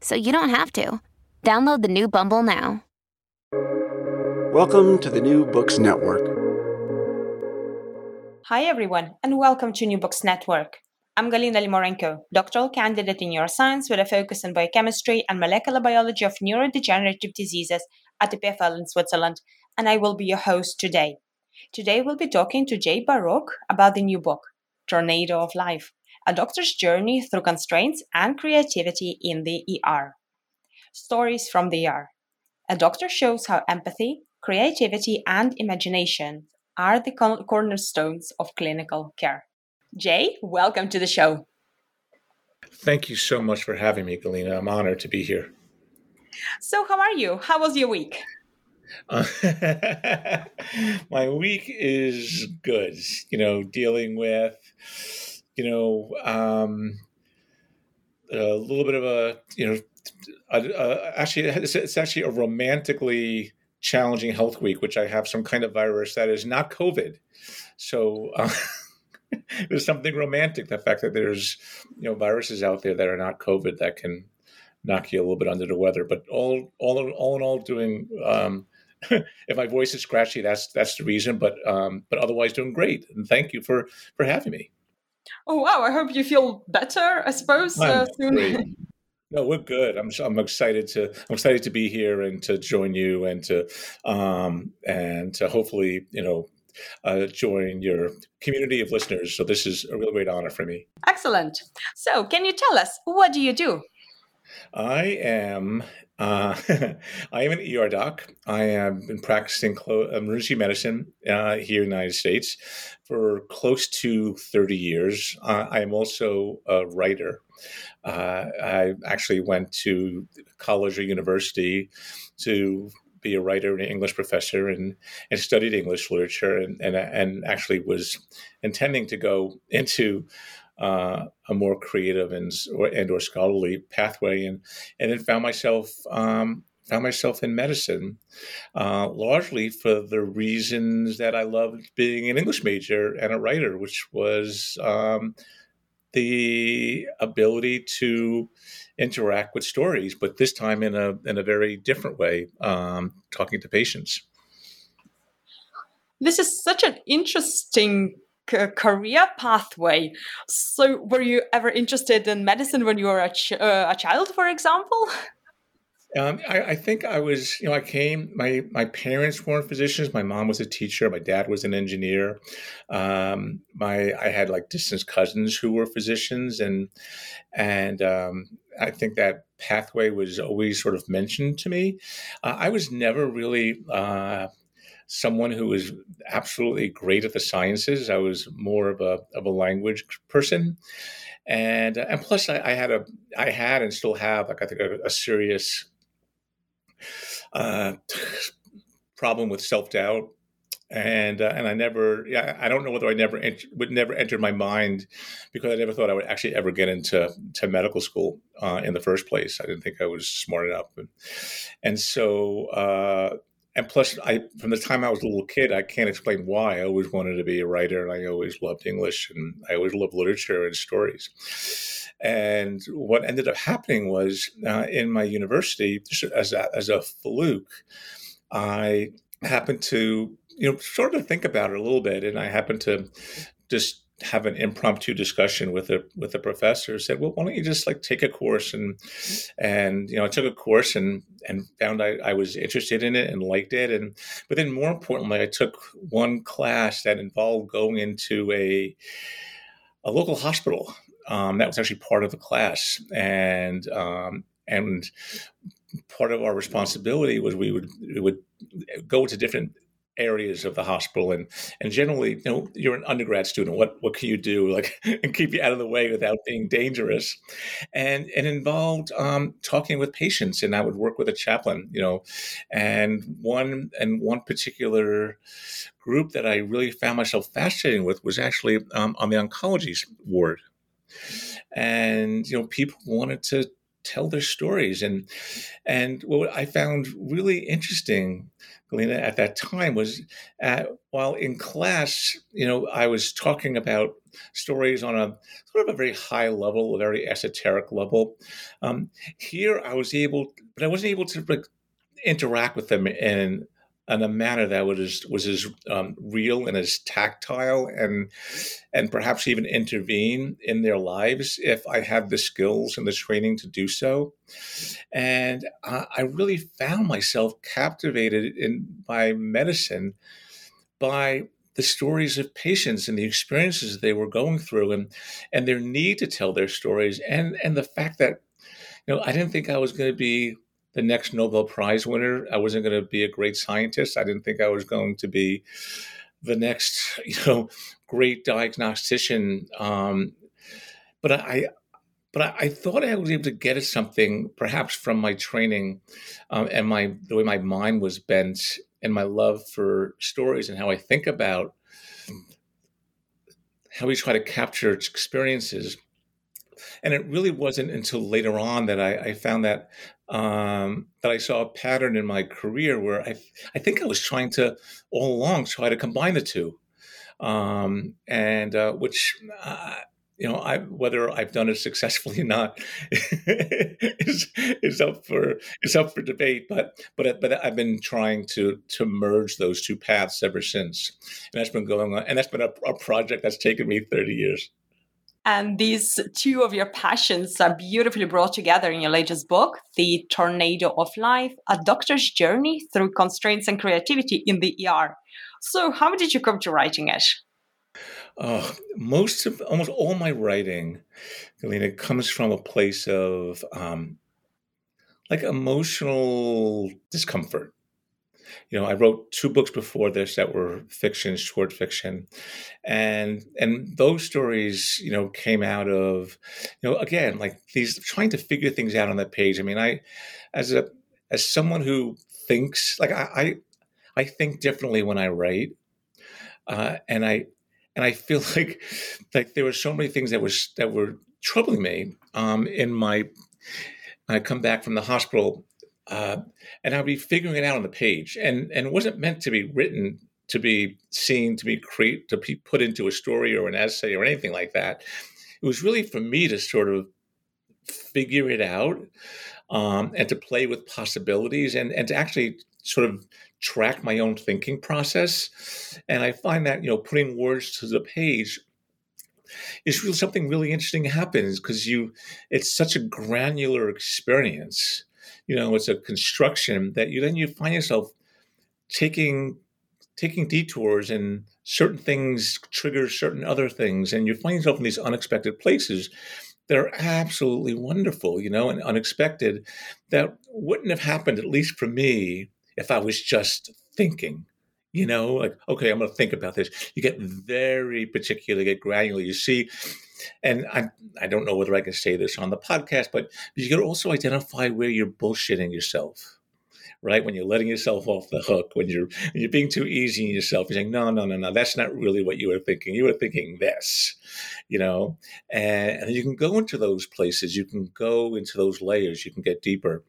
so you don't have to. Download the new Bumble now. Welcome to the New Books Network. Hi, everyone, and welcome to New Books Network. I'm Galina Limorenko, doctoral candidate in neuroscience with a focus on biochemistry and molecular biology of neurodegenerative diseases at EPFL in Switzerland, and I will be your host today. Today, we'll be talking to Jay Baruch about the new book, Tornado of Life A Doctor's Journey Through Constraints and Creativity in the ER. Stories from the ER. A doctor shows how empathy, creativity, and imagination are the cornerstones of clinical care. Jay, welcome to the show. Thank you so much for having me, Galina. I'm honored to be here. So, how are you? How was your week? Uh, my week is good. You know, dealing with, you know, um, a little bit of a, you know, actually, it's, it's actually a romantically challenging health week, which I have some kind of virus that is not COVID. So uh, there's something romantic the fact that there's you know viruses out there that are not COVID that can knock you a little bit under the weather. But all all all in all, doing. Um, if my voice is scratchy, that's that's the reason. But um, but otherwise, doing great. And thank you for for having me. Oh wow! I hope you feel better. I suppose uh, soon. No, we're good. I'm I'm excited to I'm excited to be here and to join you and to um and to hopefully you know uh, join your community of listeners. So this is a real great honor for me. Excellent. So can you tell us what do you do? I am uh, I am an ER doc. I have been practicing clo- emergency medicine uh, here in the United States for close to 30 years. Uh, I am also a writer. Uh, I actually went to college or university to be a writer and an English professor and, and studied English literature and, and, and actually was intending to go into uh, a more creative and or, and or scholarly pathway and and then found myself um, found myself in medicine, uh, largely for the reasons that I loved being an English major and a writer, which was um, the ability to interact with stories, but this time in a in a very different way, um, talking to patients. This is such an interesting career pathway. So, were you ever interested in medicine when you were a, ch- uh, a child, for example? Um, I, I, think I was, you know, I came. My my parents weren't physicians. My mom was a teacher. My dad was an engineer. Um, my I had like distant cousins who were physicians, and and um, I think that pathway was always sort of mentioned to me. Uh, I was never really. Uh, someone who was absolutely great at the sciences. I was more of a of a language person, and and plus I, I had a I had and still have like I think a, a serious uh, problem with self doubt, and uh, and I never, yeah, I don't know whether I never ent- would never enter my mind because I never thought I would actually ever get into to medical school uh, in the first place. I didn't think I was smart enough, and, and so. And plus, I from the time I was a little kid, I can't explain why. I always wanted to be a writer, and I always loved English, and I always loved literature and stories. And what ended up happening was uh, in my university, as a, as a fluke, I happened to you know sort of think about it a little bit, and I happened to just have an impromptu discussion with a with a professor said well why don't you just like take a course and and you know i took a course and and found I, I was interested in it and liked it and but then more importantly i took one class that involved going into a a local hospital um, that was actually part of the class and um, and part of our responsibility was we would we would go to different areas of the hospital and and generally you know you're an undergrad student. What what can you do like and keep you out of the way without being dangerous? And it involved um, talking with patients and i would work with a chaplain you know and one and one particular group that i really found myself fascinating with was actually um, on the oncology ward. And you know people wanted to tell their stories and and what i found really interesting galina at that time was at, while in class you know i was talking about stories on a sort of a very high level a very esoteric level. Um, here i was able but i wasn't able to like, interact with them in in a manner that was was as um, real and as tactile and and perhaps even intervene in their lives if I have the skills and the training to do so. And uh, I really found myself captivated in by medicine by the stories of patients and the experiences they were going through and and their need to tell their stories and and the fact that you know I didn't think I was going to be the next Nobel Prize winner. I wasn't going to be a great scientist. I didn't think I was going to be the next, you know, great diagnostician. Um, but I, but I, I, thought I was able to get at something, perhaps from my training um, and my the way my mind was bent and my love for stories and how I think about how we try to capture experiences. And it really wasn't until later on that I, I found that um, that I saw a pattern in my career where I, I think I was trying to all along try to combine the two, um, and uh, which uh, you know, I, whether I've done it successfully or not is, is up for is up for debate. But but but I've been trying to to merge those two paths ever since, and that's been going on, and that's been a, a project that's taken me thirty years. And these two of your passions are beautifully brought together in your latest book, The Tornado of Life A Doctor's Journey Through Constraints and Creativity in the ER. So, how did you come to writing it? Uh, most of almost all my writing, Galina, comes from a place of um, like emotional discomfort you know, I wrote two books before this that were fiction, short fiction, and and those stories, you know, came out of, you know, again, like these trying to figure things out on that page. I mean, I, as a as someone who thinks like I I, I think differently when I write, uh, and I and I feel like like there were so many things that was that were troubling me um, in my. I come back from the hospital uh, and I'd be figuring it out on the page, and and it wasn't meant to be written to be seen, to be create, to be put into a story or an essay or anything like that. It was really for me to sort of figure it out um, and to play with possibilities and and to actually sort of track my own thinking process. And I find that you know putting words to the page is really something really interesting happens because you it's such a granular experience you know it's a construction that you then you find yourself taking taking detours and certain things trigger certain other things and you find yourself in these unexpected places that are absolutely wonderful you know and unexpected that wouldn't have happened at least for me if i was just thinking you know like okay i'm going to think about this. You get very particular get granular you see and I, I don't know whether I can say this on the podcast, but you can also identify where you're bullshitting yourself, right? When you're letting yourself off the hook, when you're when you're being too easy on yourself, you're saying, no, no, no, no, that's not really what you were thinking. You were thinking this, you know, and, and you can go into those places. You can go into those layers. You can get deeper.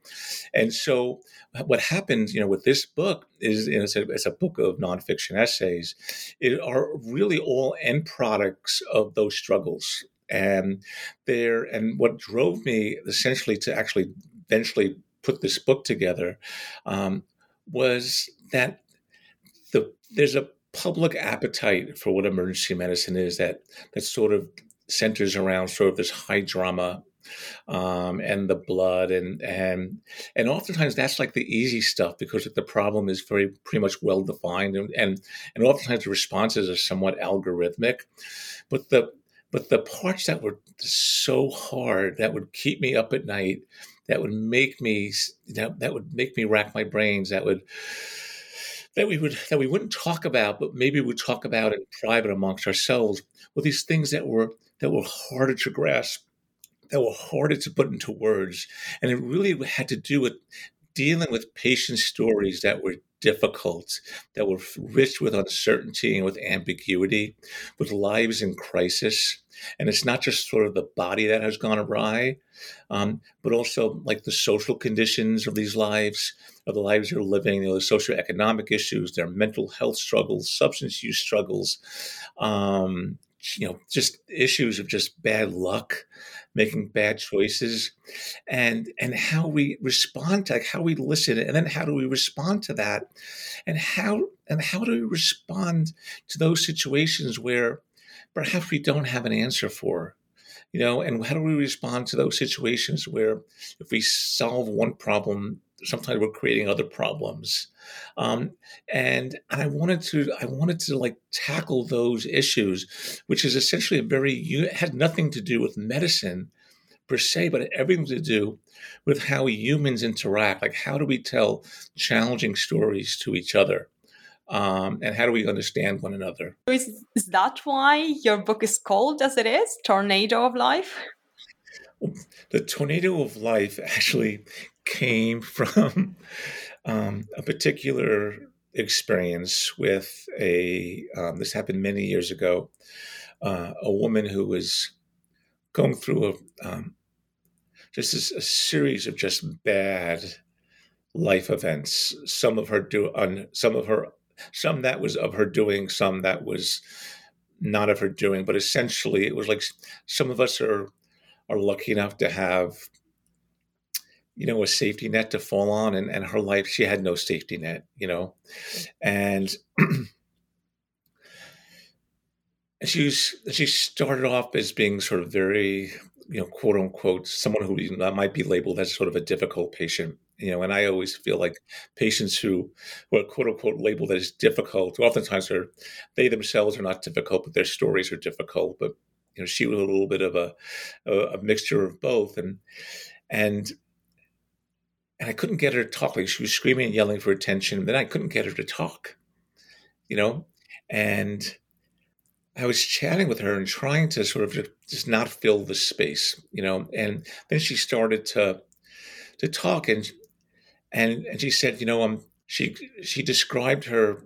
And so, what happens, you know, with this book is you know, it's, a, it's a book of nonfiction essays. It are really all end products of those struggles and there and what drove me essentially to actually eventually put this book together um, was that the there's a public appetite for what emergency medicine is that that sort of centers around sort of this high drama um, and the blood and and and oftentimes that's like the easy stuff because the problem is very pretty much well defined and and, and oftentimes the responses are somewhat algorithmic. But the but the parts that were so hard that would keep me up at night that would make me that, that would make me rack my brains that would that we would that we wouldn't talk about but maybe we'd talk about in private amongst ourselves were these things that were that were harder to grasp that were harder to put into words and it really had to do with dealing with patient stories that were difficult, that were rich with uncertainty and with ambiguity, with lives in crisis. And it's not just sort of the body that has gone awry, um, but also like the social conditions of these lives, of the lives they're living, you know, the socioeconomic issues, their mental health struggles, substance use struggles, um, you know, just issues of just bad luck, making bad choices, and and how we respond to like how we listen, and then how do we respond to that, and how and how do we respond to those situations where perhaps we don't have an answer for, you know, and how do we respond to those situations where if we solve one problem sometimes we're creating other problems? Um, and and i wanted to i wanted to like tackle those issues which is essentially a very had nothing to do with medicine per se but everything to do with how humans interact. Like how do we tell challenging stories to each other um, and how do we understand one another is, is that why your book is called as it is tornado of life the tornado of life actually came from um, a particular experience with a, um, this happened many years ago, uh, a woman who was going through a, um, just a, a, series of just bad life events. Some of her do on some of her some that was of her doing, some that was not of her doing. But essentially, it was like some of us are are lucky enough to have you know, a safety net to fall on. And, and her life, she had no safety net, you know. And she was, she started off as being sort of very, you know, quote unquote, someone who might be labeled as sort of a difficult patient. You know, and I always feel like patients who, are quote unquote labeled as difficult, oftentimes are they themselves are not difficult, but their stories are difficult. But you know, she was a little bit of a, a, a mixture of both, and and and I couldn't get her to talk. She was screaming and yelling for attention. Then I couldn't get her to talk, you know? And I was chatting with her and trying to sort of just not fill the space, you know? And then she started to, to talk and, and, and she said, you know, um, she, she described her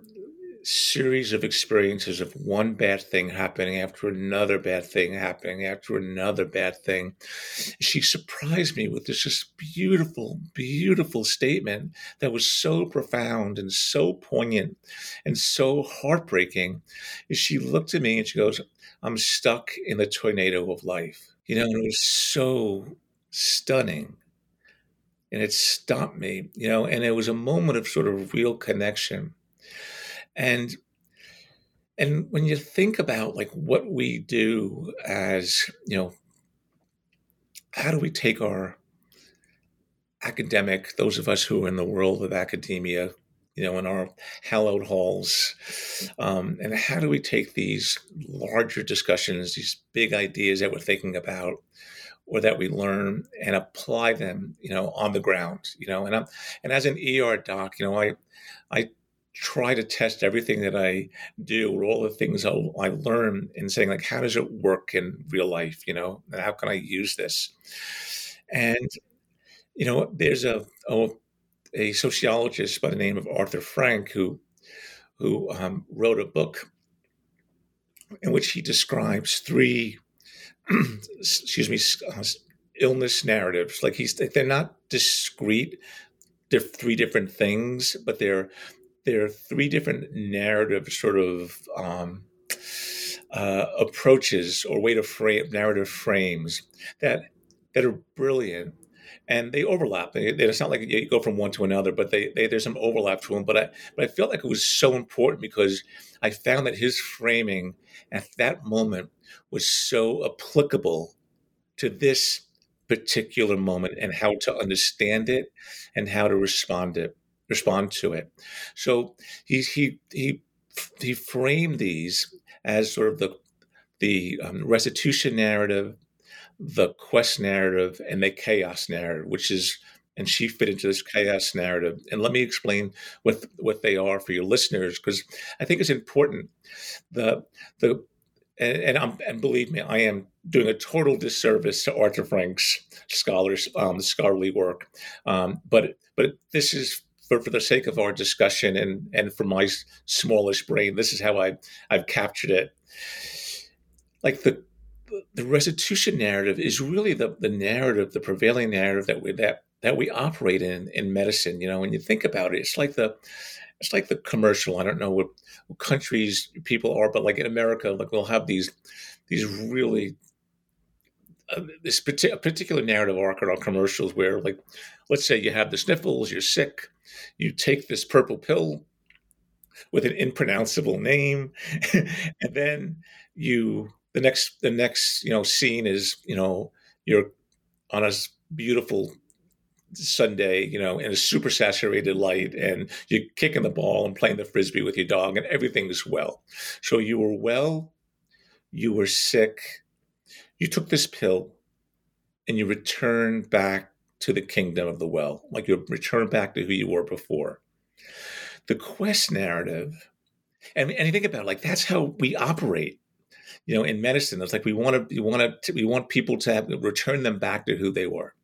series of experiences of one bad thing happening after another bad thing happening after another bad thing. She surprised me with this just beautiful, beautiful statement that was so profound and so poignant and so heartbreaking. She looked at me and she goes, I'm stuck in the tornado of life. You know, and it was so stunning and it stopped me, you know, and it was a moment of sort of real connection. And and when you think about like what we do as you know how do we take our academic those of us who are in the world of academia you know in our hallowed halls um, and how do we take these larger discussions these big ideas that we're thinking about or that we learn and apply them you know on the ground you know and i'm and as an er doc you know i i try to test everything that I do or all the things I'll, I learn in saying like, how does it work in real life? You know, and how can I use this? And, you know, there's a, a a sociologist by the name of Arthur Frank who who um, wrote a book in which he describes three excuse me illness narratives like he's they're not discrete they're three different things but they're they're three different narrative sort of um, uh, approaches or way to frame narrative frames that that are brilliant and they overlap. It's not like you go from one to another, but they, they, there's some overlap to them. But I but I felt like it was so important because I found that his framing at that moment was so applicable to this particular moment and how to understand it and how to respond it respond to it. So he he he he framed these as sort of the the um, restitution narrative, the quest narrative, and the chaos narrative, which is and she fit into this chaos narrative. And let me explain what what they are for your listeners, because I think it's important. The the and, and, I'm, and believe me, I am doing a total disservice to Arthur Frank's scholars um, scholarly work. Um, but but this is for, for the sake of our discussion and and for my smallish brain, this is how I I've captured it. Like the the restitution narrative is really the the narrative, the prevailing narrative that we that that we operate in in medicine. You know, when you think about it, it's like the it's like the commercial. I don't know what, what countries people are, but like in America, like we'll have these these really uh, this particular narrative arc our commercials where like let's say you have the sniffles you're sick you take this purple pill with an impronounceable name and then you the next the next you know scene is you know you're on a beautiful Sunday, you know, in a super saturated light, and you're kicking the ball and playing the frisbee with your dog, and everything is well. So you were well, you were sick, you took this pill, and you returned back to the kingdom of the well, like you return back to who you were before. The quest narrative, and, and you think about it, like that's how we operate. You know, in medicine, it's like we want to, we want to, we want people to have, return them back to who they were.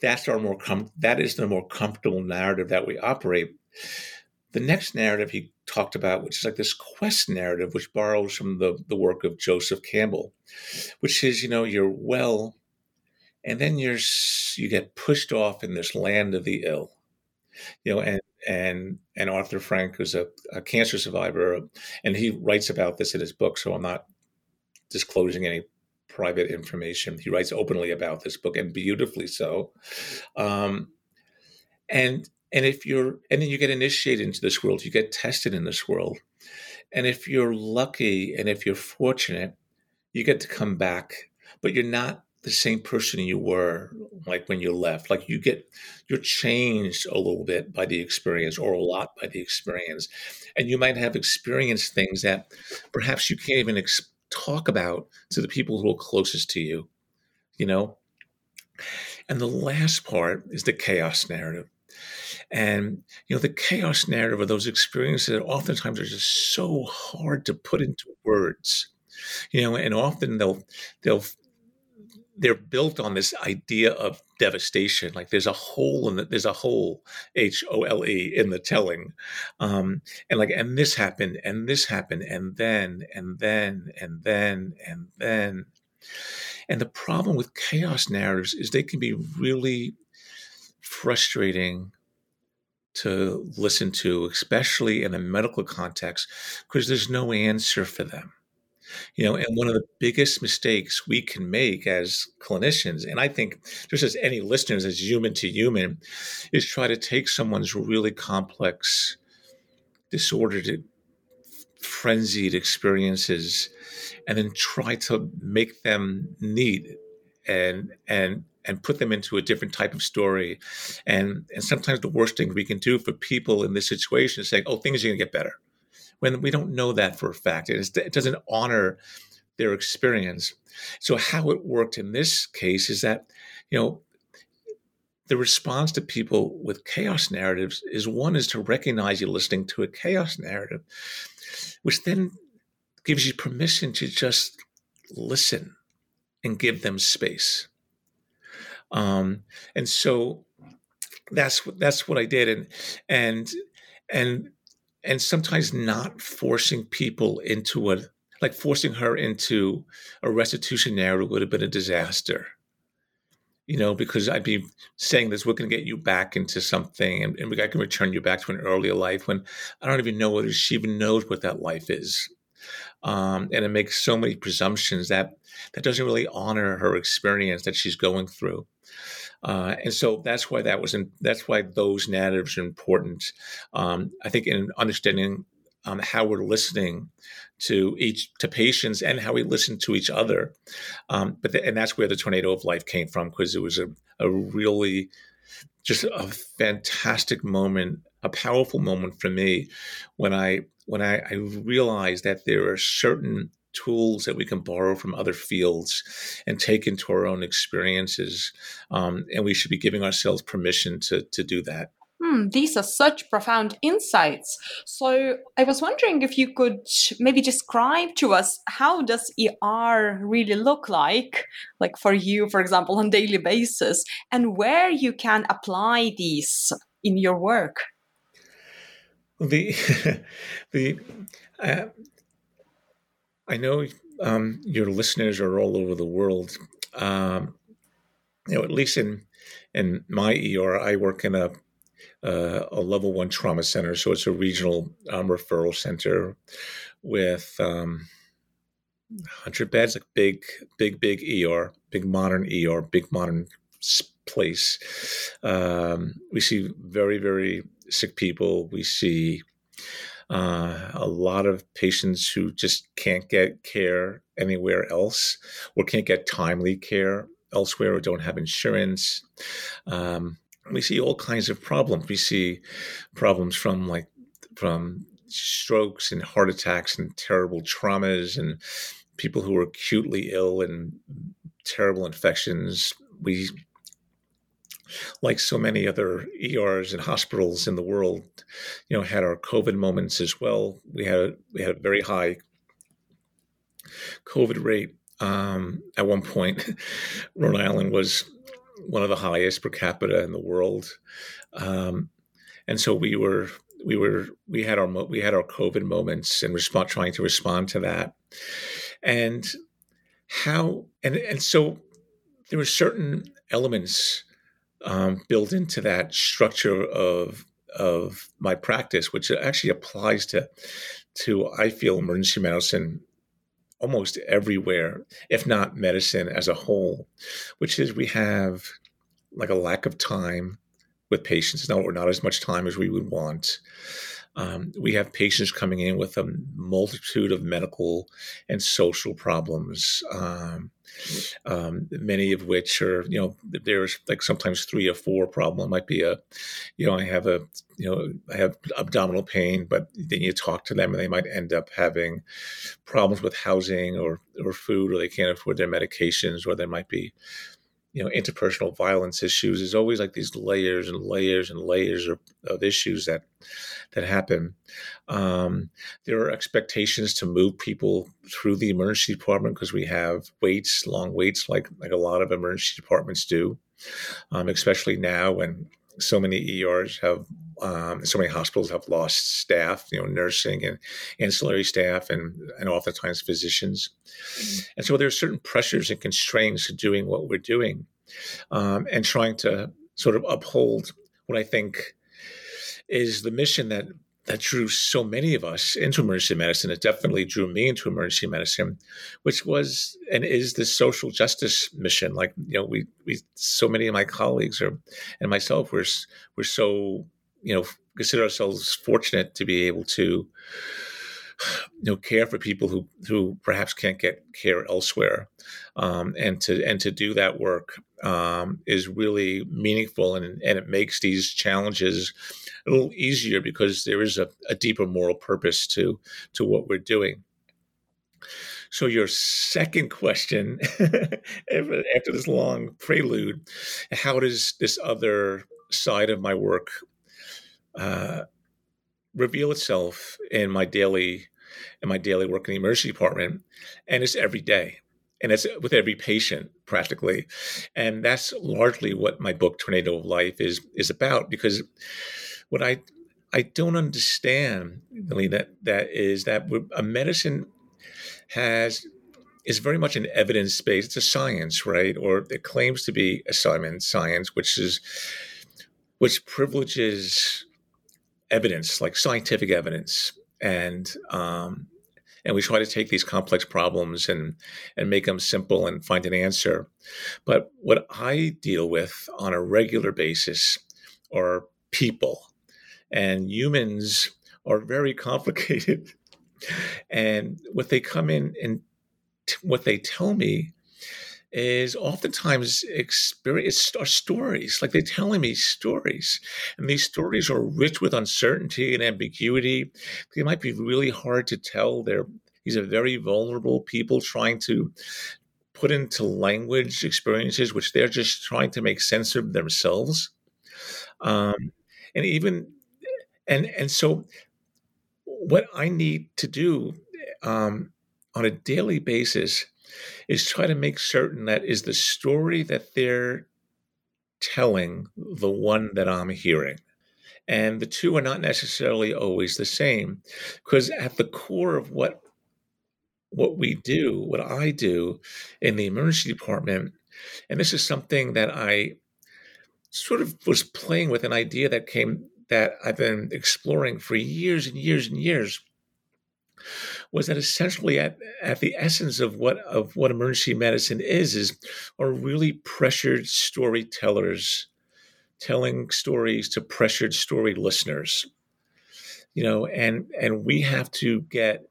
That's our more com- that is the more comfortable narrative that we operate. The next narrative he talked about, which is like this quest narrative, which borrows from the, the work of Joseph Campbell, which is, you know, you're well and then you're you get pushed off in this land of the ill you know and and and arthur frank who's a, a cancer survivor and he writes about this in his book so i'm not disclosing any private information. He writes openly about this book and beautifully so. Um, and and if you're and then you get initiated into this world you get tested in this world. And if you're lucky and if you're fortunate you get to come back. But you're not the same person you were like when you left. Like you get you're changed a little bit by the experience or a lot by the experience. And you might have experienced things that perhaps you can't even ex- talk about to the people who are closest to you you know? And the last part is the chaos narrative. And you know the chaos narrative of those experiences that oftentimes are just so hard to put into words. You know and often they'll they'll they're built on this idea of devastation. Like there's a hole in the, there's a hole, H O L E, in the telling, um, and like and this happened, and this happened, and then, and then, and then, and then. And the problem with chaos narratives is they can be really frustrating to listen to, especially in a medical context, because there's no answer for them. You know, and one of the biggest mistakes we can make as clinicians, and I think just as any listeners, as human to human, is try to take someone's really complex, disordered, frenzied experiences and then try to make them neat and and and put them into a different type of story. And and sometimes the worst thing we can do for people in this situation is saying, "Oh, things are going to get better." When we don't know that for a fact. It, it doesn't honor their experience. So how it worked in this case is that, you know, the response to people with chaos narratives is one is to recognize you're listening to a chaos narrative, which then gives you permission to just listen and give them space. Um, and so that's what that's what I did, and and and and sometimes not forcing people into a like forcing her into a restitution narrative would have been a disaster you know, because I'd be saying this, we're going to get you back into something and, and I can return you back to an earlier life when I don't even know whether she even knows what that life is. Um, and it makes so many presumptions that that doesn't really honor her experience that she's going through. Uh, and so that's why that was in, that's why those narratives are important. Um, I think in understanding um, how we're listening to each to patients and how we listen to each other. Um, but the, and that's where the tornado of life came from because it was a, a really just a fantastic moment, a powerful moment for me when I when I, I realized that there are certain tools that we can borrow from other fields and take into our own experiences, um, and we should be giving ourselves permission to to do that. Hmm, these are such profound insights. So I was wondering if you could maybe describe to us how does ER really look like, like for you, for example, on daily basis, and where you can apply these in your work. The the uh, I know um, your listeners are all over the world. Um, you know, at least in in my ER, I work in a uh, a level one trauma center. So it's a regional um, referral center with um, 100 beds, like big, big, big ER, big modern ER, big modern place. Um, we see very, very sick people. We see uh, a lot of patients who just can't get care anywhere else or can't get timely care elsewhere or don't have insurance. Um, we see all kinds of problems. We see problems from like from strokes and heart attacks and terrible traumas and people who are acutely ill and terrible infections. We like so many other ERs and hospitals in the world, you know, had our COVID moments as well. We had we had a very high COVID rate. Um, at one point, Rhode Island was one of the highest per capita in the world, um, and so we were we were we had our we had our COVID moments and respond trying to respond to that, and how and and so there were certain elements um, built into that structure of of my practice, which actually applies to to I feel emergency medicine almost everywhere, if not medicine as a whole, which is we have like a lack of time with patients, not, or not as much time as we would want. Um, we have patients coming in with a multitude of medical and social problems, um, um, many of which are, you know, there's like sometimes three or four problem. It might be a, you know, I have a, you know, I have abdominal pain, but then you talk to them and they might end up having problems with housing or, or food, or they can't afford their medications, or there might be you know interpersonal violence issues. There's always like these layers and layers and layers of, of issues that that happen. Um, there are expectations to move people through the emergency department because we have waits long waits like like a lot of emergency departments do. Um, especially now when so many ERs have, um, so many hospitals have lost staff, you know, nursing and ancillary staff, and and oftentimes physicians. Mm-hmm. And so there are certain pressures and constraints to doing what we're doing, um, and trying to sort of uphold what I think is the mission that that drew so many of us into emergency medicine. It definitely drew me into emergency medicine, which was and is the social justice mission. Like you know, we we so many of my colleagues are and myself we're we're so you know consider ourselves fortunate to be able to you know care for people who who perhaps can't get care elsewhere. Um, and to and to do that work um, is really meaningful and and it makes these challenges a little easier because there is a, a deeper moral purpose to to what we're doing. So your second question after this long prelude how does this other side of my work uh, reveal itself in my daily in my daily work in the emergency department, and it's every day. and it's with every patient practically, and that's largely what my book Tornado of Life is is about. Because what I I don't understand, really, that that is that a medicine has is very much an evidence based. It's a science, right? Or it claims to be a science, science, which is which privileges evidence, like scientific evidence, and um, and we try to take these complex problems and and make them simple and find an answer. But what I deal with on a regular basis are people, and humans are very complicated. and what they come in and t- what they tell me is oftentimes experience are stories like they're telling me stories and these stories are rich with uncertainty and ambiguity. They might be really hard to tell. They're these are very vulnerable people trying to put into language experiences which they're just trying to make sense of themselves. Um, and even and and so what i need to do um, on a daily basis is try to make certain that is the story that they're telling the one that I'm hearing. And the two are not necessarily always the same because at the core of what what we do, what I do in the emergency department, and this is something that I sort of was playing with an idea that came that I've been exploring for years and years and years was that essentially at, at the essence of what of what emergency medicine is is are really pressured storytellers telling stories to pressured story listeners. You know and and we have to get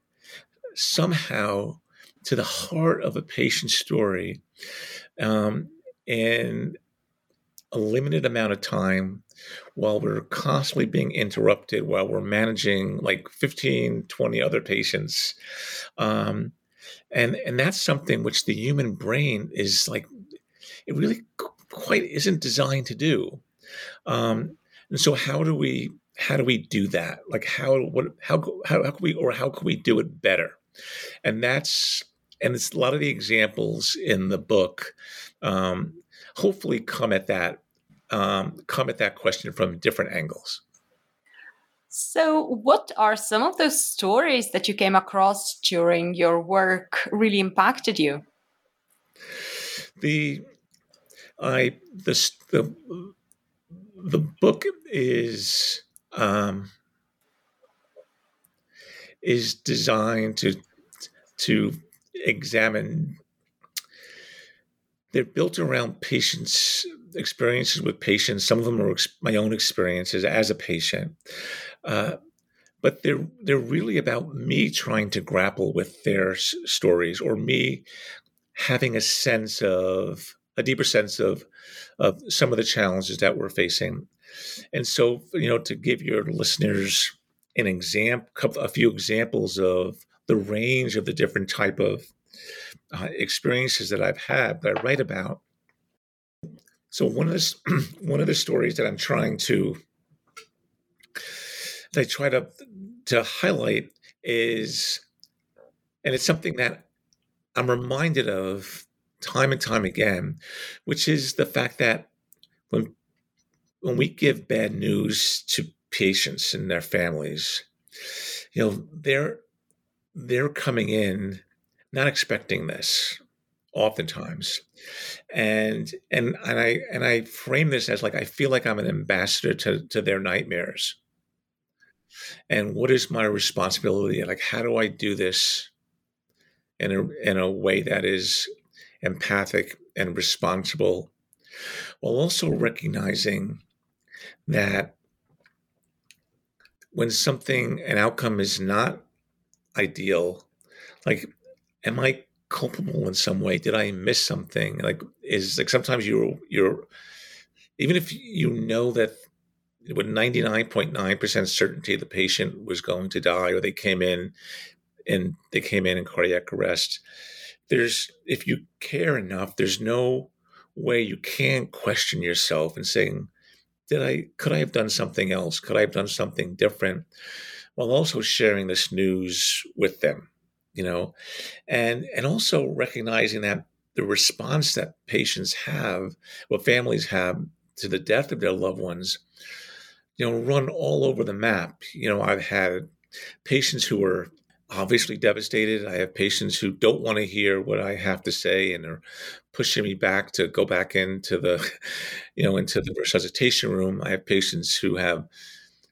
somehow to the heart of a patient's story um, in a limited amount of time while we're constantly being interrupted while we're managing like 15 20 other patients. Um, and and that's something which the human brain is like it really quite isn't designed to do. Um, and so how do we how do we do that? Like how what how how, how can we or how can we do it better? And that's and it's a lot of the examples in the book um, hopefully come at that um, come at that question from different angles. So, what are some of those stories that you came across during your work really impacted you? The I the the the book is um, is designed to to examine. They're built around patients' experiences with patients. Some of them are my own experiences as a patient. Uh, but they're they're really about me trying to grapple with their s- stories or me having a sense of a deeper sense of of some of the challenges that we're facing and so you know to give your listeners an example a few examples of the range of the different type of uh, experiences that i've had that i write about so one of the one of the stories that I'm trying to that I try to to highlight is, and it's something that I'm reminded of time and time again, which is the fact that when when we give bad news to patients and their families, you know, they're they're coming in not expecting this oftentimes and and and i and i frame this as like i feel like i'm an ambassador to to their nightmares. And what is my responsibility? Like how do i do this in a in a way that is empathic and responsible while also recognizing that when something an outcome is not ideal like am i culpable in some way? Did I miss something? Like is like sometimes you're you're even if you know that with 99.9% certainty the patient was going to die or they came in and they came in in cardiac arrest there's if you care enough there's no way you can question yourself and saying did i could i have done something else could i have done something different while also sharing this news with them you know, and and also recognizing that the response that patients have, what families have to the death of their loved ones, you know, run all over the map. You know, I've had patients who are obviously devastated. I have patients who don't want to hear what I have to say and are pushing me back to go back into the, you know, into the resuscitation room. I have patients who have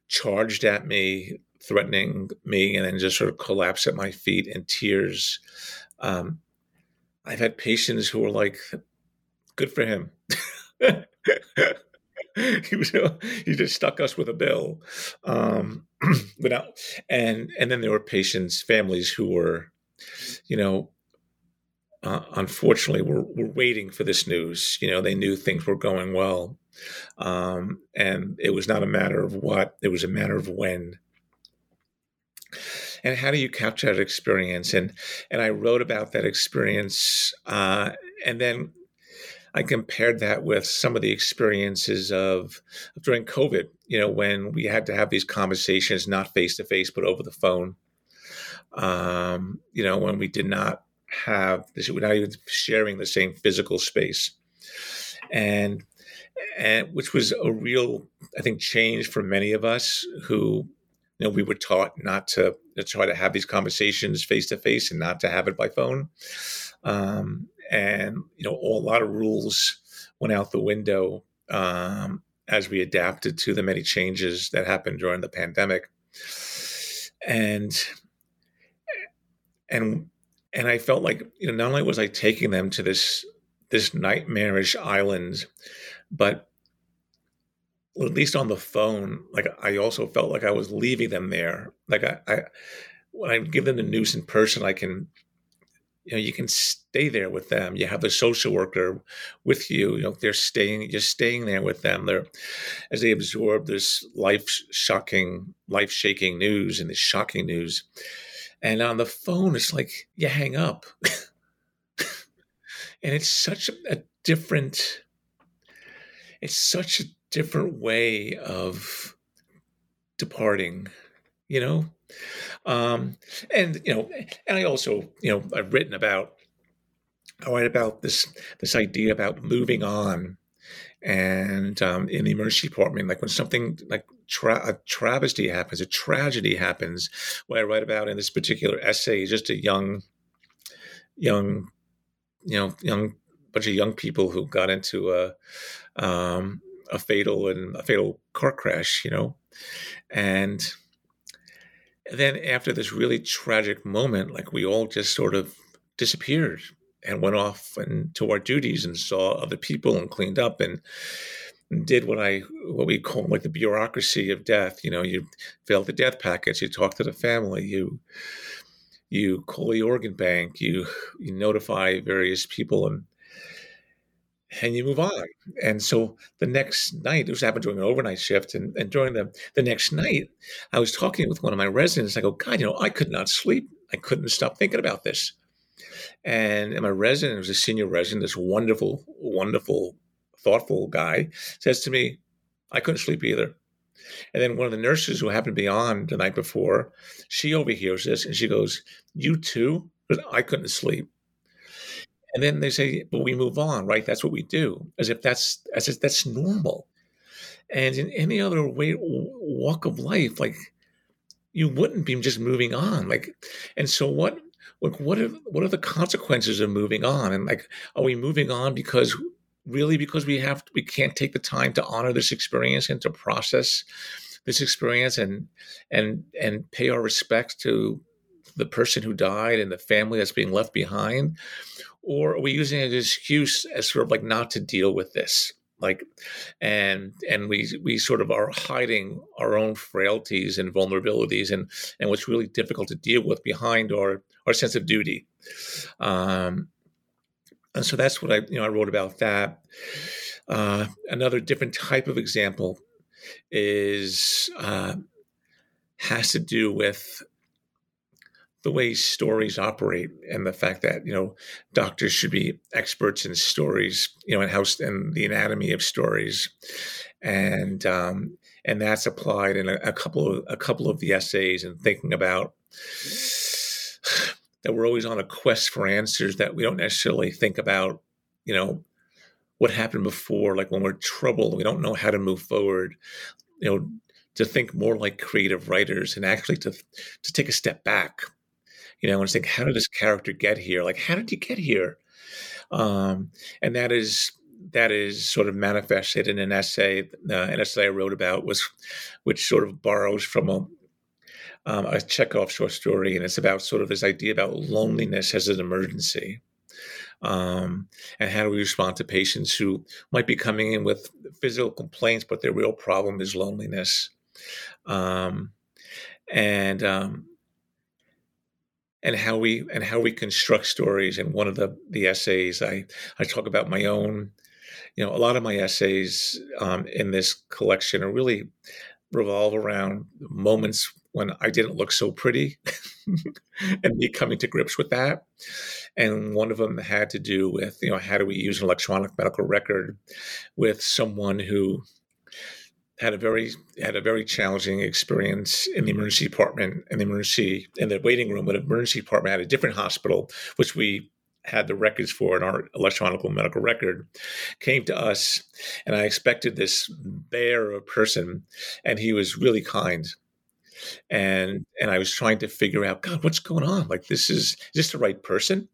charged at me, threatening me, and then just sort of collapse at my feet in tears. Um, I've had patients who were like, "Good for him." he was he just stuck us with a bill um without and and then there were patients families who were you know uh, unfortunately were, were waiting for this news you know they knew things were going well um and it was not a matter of what it was a matter of when and how do you capture that experience and and i wrote about that experience uh and then I compared that with some of the experiences of during COVID, you know, when we had to have these conversations, not face to face, but over the phone. Um, you know, when we did not have this, we're not even sharing the same physical space. And, and which was a real, I think, change for many of us who, you know, we were taught not to, to try to have these conversations face to face and not to have it by phone. Um, and you know, a lot of rules went out the window um, as we adapted to the many changes that happened during the pandemic, and and and I felt like you know not only was I taking them to this this nightmarish island, but at least on the phone, like I also felt like I was leaving them there. Like I, I when I give them the news in person, I can you know you can stay there with them. You have the social worker with you you know they're staying just staying there with them. They're as they absorb this life shocking life shaking news and this shocking news. And on the phone it's like you hang up. And it's such a, a different it's such a different way of departing you know um, and you know, and I also, you know, I've written about, I write about this this idea about moving on, and um, in the emergency department, like when something like tra- a travesty happens, a tragedy happens. What I write about in this particular essay is just a young, young, you know, young bunch of young people who got into a um, a fatal and a fatal car crash, you know, and then after this really tragic moment, like we all just sort of disappeared and went off and to our duties and saw other people and cleaned up and did what I what we call like the bureaucracy of death. You know, you fill the death packets, you talk to the family, you you call the organ bank, you you notify various people and and you move on. And so the next night, this happened during an overnight shift, and, and during the, the next night, I was talking with one of my residents. I go, God, you know, I could not sleep. I couldn't stop thinking about this. And, my resident, was a senior resident, this wonderful, wonderful, thoughtful guy, says to me, I couldn't sleep either. And then one of the nurses who happened to be on the night before, she overhears this and she goes, You too? I couldn't sleep. And then they say, but we move on, right? That's what we do, as if that's as if that's normal. And in any other way, walk of life, like you wouldn't be just moving on. Like, and so what? Like, what are what are the consequences of moving on? And like, are we moving on because really because we have we can't take the time to honor this experience and to process this experience and and and pay our respects to the person who died and the family that's being left behind or are we using an excuse as sort of like not to deal with this? Like and and we we sort of are hiding our own frailties and vulnerabilities and and what's really difficult to deal with behind our our sense of duty. Um and so that's what i you know i wrote about that. Uh another different type of example is uh has to do with the way stories operate and the fact that you know doctors should be experts in stories you know and how and the anatomy of stories. And um, and that's applied in a, a, couple of a couple of the essays and thinking about that we're always on a quest for answers that we don't necessarily think about, you know, what happened before, like when we're troubled, we don't know how to move forward, you know, to think more like creative writers and actually to to take a step back, you know, and think, how did this character get here? Like, how did you get here? Um, and that is that is sort of manifested in an essay, uh, an essay I wrote about was, which sort of borrows from a um, a Chekhov short story, and it's about sort of this idea about loneliness as an emergency. Um, and how do we respond to patients who might be coming in with physical complaints, but their real problem is loneliness? Um, and um, and how we and how we construct stories. And one of the the essays I I talk about my own, you know, a lot of my essays um, in this collection are really revolve around moments when I didn't look so pretty and me coming to grips with that. And one of them had to do with, you know, how do we use an electronic medical record with someone who had a very had a very challenging experience in the emergency department in the emergency in the waiting room, but emergency department at a different hospital, which we had the records for in our electronic medical record, came to us, and I expected this bear of a person, and he was really kind and and I was trying to figure out, God, what's going on? Like, this is, is this the right person?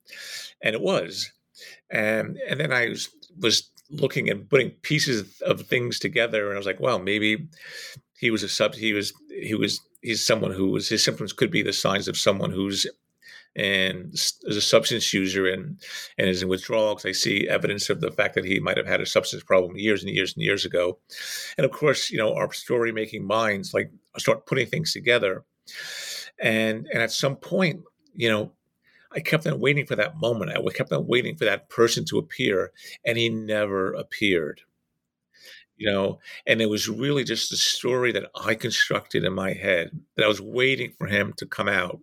And it was, and and then I was was looking and putting pieces of things together, and I was like, well, maybe he was a sub. He was he was he's someone who was his symptoms could be the signs of someone who's and is a substance user and and is in withdrawal because I see evidence of the fact that he might have had a substance problem years and years and years ago. And of course, you know, our story making minds like start putting things together. And and at some point, you know, I kept on waiting for that moment. I kept on waiting for that person to appear, and he never appeared you know and it was really just a story that i constructed in my head that i was waiting for him to come out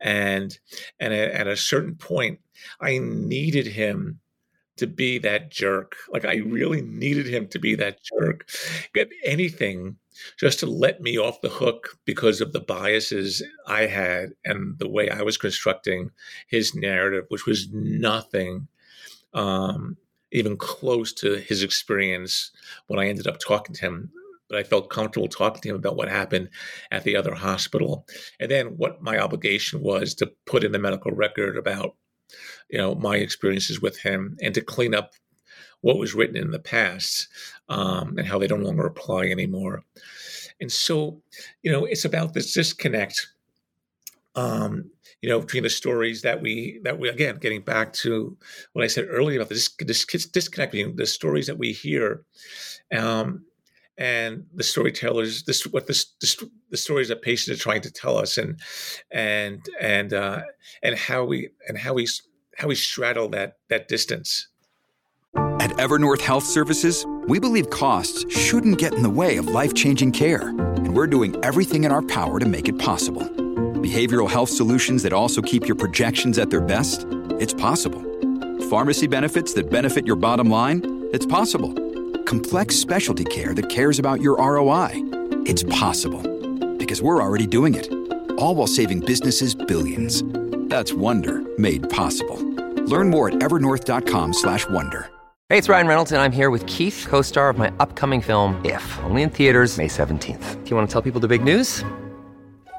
and and at, a certain point i needed him to be that jerk. Like i really needed him to be that jerk. Get anything just to let me off the hook because of the biases i had and the way i was constructing his narrative which was nothing um, even close to his experience when I ended up talking to him. But I felt comfortable talking to him about what happened at the other hospital, and then what my obligation was to put in the medical record about, you know, my experiences with him, and to clean up what was written in the past um, and how they no longer apply anymore. And so, you know, it's about this disconnect um, you know, between the stories that we that we again getting back to what I said earlier about this, this disconnect between the stories that we hear, um, and the storytellers, this what the, the, the stories that patients are trying to tell us, and and and uh, and how we and how we how we straddle that that distance. At Evernorth Health Services, we believe costs shouldn't get in the way of life changing care, and we're doing everything in our power to make it possible Behavioral health solutions that also keep your projections at their best? It's possible. Pharmacy benefits that benefit your bottom line? It's possible. Complex specialty care that cares about your ROI? It's possible. Because we're already doing it. All while saving businesses billions. That's Wonder made possible. Learn more at evernorth.com/wonder. Hey, it's Ryan Reynolds and I'm here with Keith, co-star of my upcoming film If, only in theaters May 17th. Do you want to tell people the big news?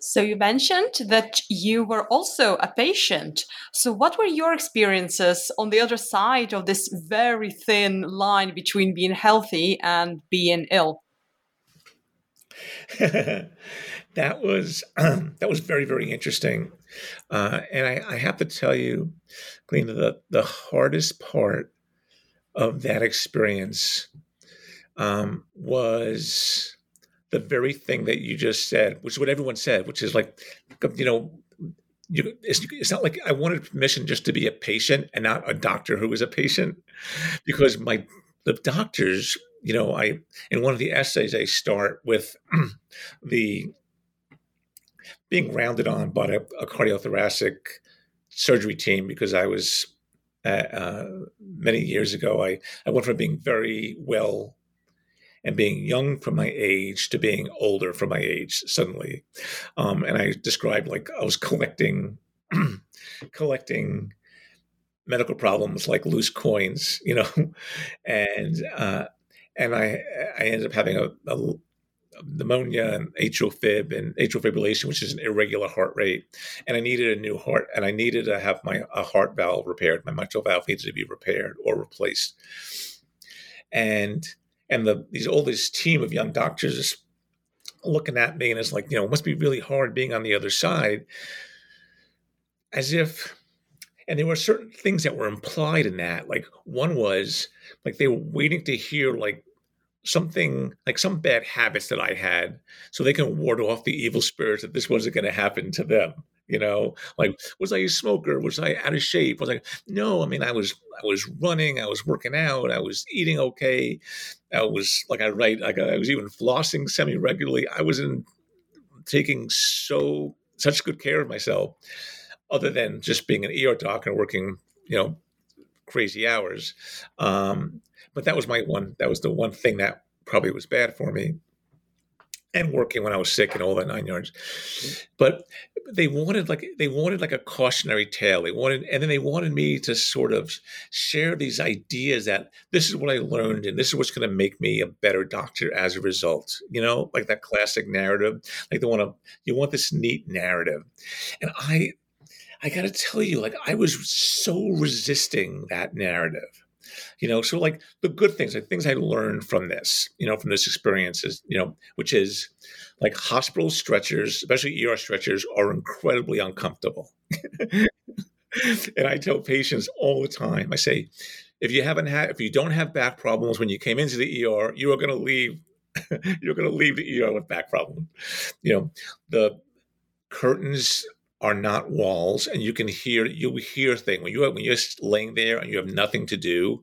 So you mentioned that you were also a patient. So what were your experiences on the other side of this very thin line between being healthy and being ill? that was um, that was very very interesting, uh, and I, I, have to tell you, Glenn, the the hardest part of that experience um, was the very thing that you just said, which is what everyone said, which is like, you know, you, it's, it's, not like I wanted permission just to be a patient and not a doctor who was a patient, because my the doctors you know, I in one of the essays I start with the being rounded on by a, a cardiothoracic surgery team because I was uh, uh, many years ago. I I went from being very well and being young for my age to being older for my age suddenly, um, and I described like I was collecting collecting medical problems like loose coins, you know, and uh, and I I ended up having a, a pneumonia and atrial fib and atrial fibrillation, which is an irregular heart rate, and I needed a new heart, and I needed to have my a heart valve repaired. My mitral valve needed to be repaired or replaced, and and the these all this team of young doctors is looking at me and it's like you know it must be really hard being on the other side, as if and there were certain things that were implied in that. Like one was like they were waiting to hear like something like some bad habits that i had so they can ward off the evil spirits that this wasn't going to happen to them you know like was i a smoker was i out of shape was i no i mean i was i was running i was working out i was eating okay i was like i write like i was even flossing semi regularly i was in taking so such good care of myself other than just being an ER doc and working, you know, crazy hours. Um, but that was my one. That was the one thing that probably was bad for me. And working when I was sick and all that nine yards, mm-hmm. but they wanted like they wanted like a cautionary tale. They wanted, and then they wanted me to sort of share these ideas that this is what I learned and this is what's going to make me a better doctor as a result. You know, like that classic narrative. Like they want to, you want this neat narrative, and I I got to tell you, like, I was so resisting that narrative. You know, so like the good things, like things I learned from this, you know, from this experience is, you know, which is like hospital stretchers, especially ER stretchers, are incredibly uncomfortable. and I tell patients all the time, I say, if you haven't had, if you don't have back problems when you came into the ER, you are going to leave. you're going to leave the ER with back problems. You know, the curtains are not walls, and you can hear you hear things when you when you're laying there and you have nothing to do.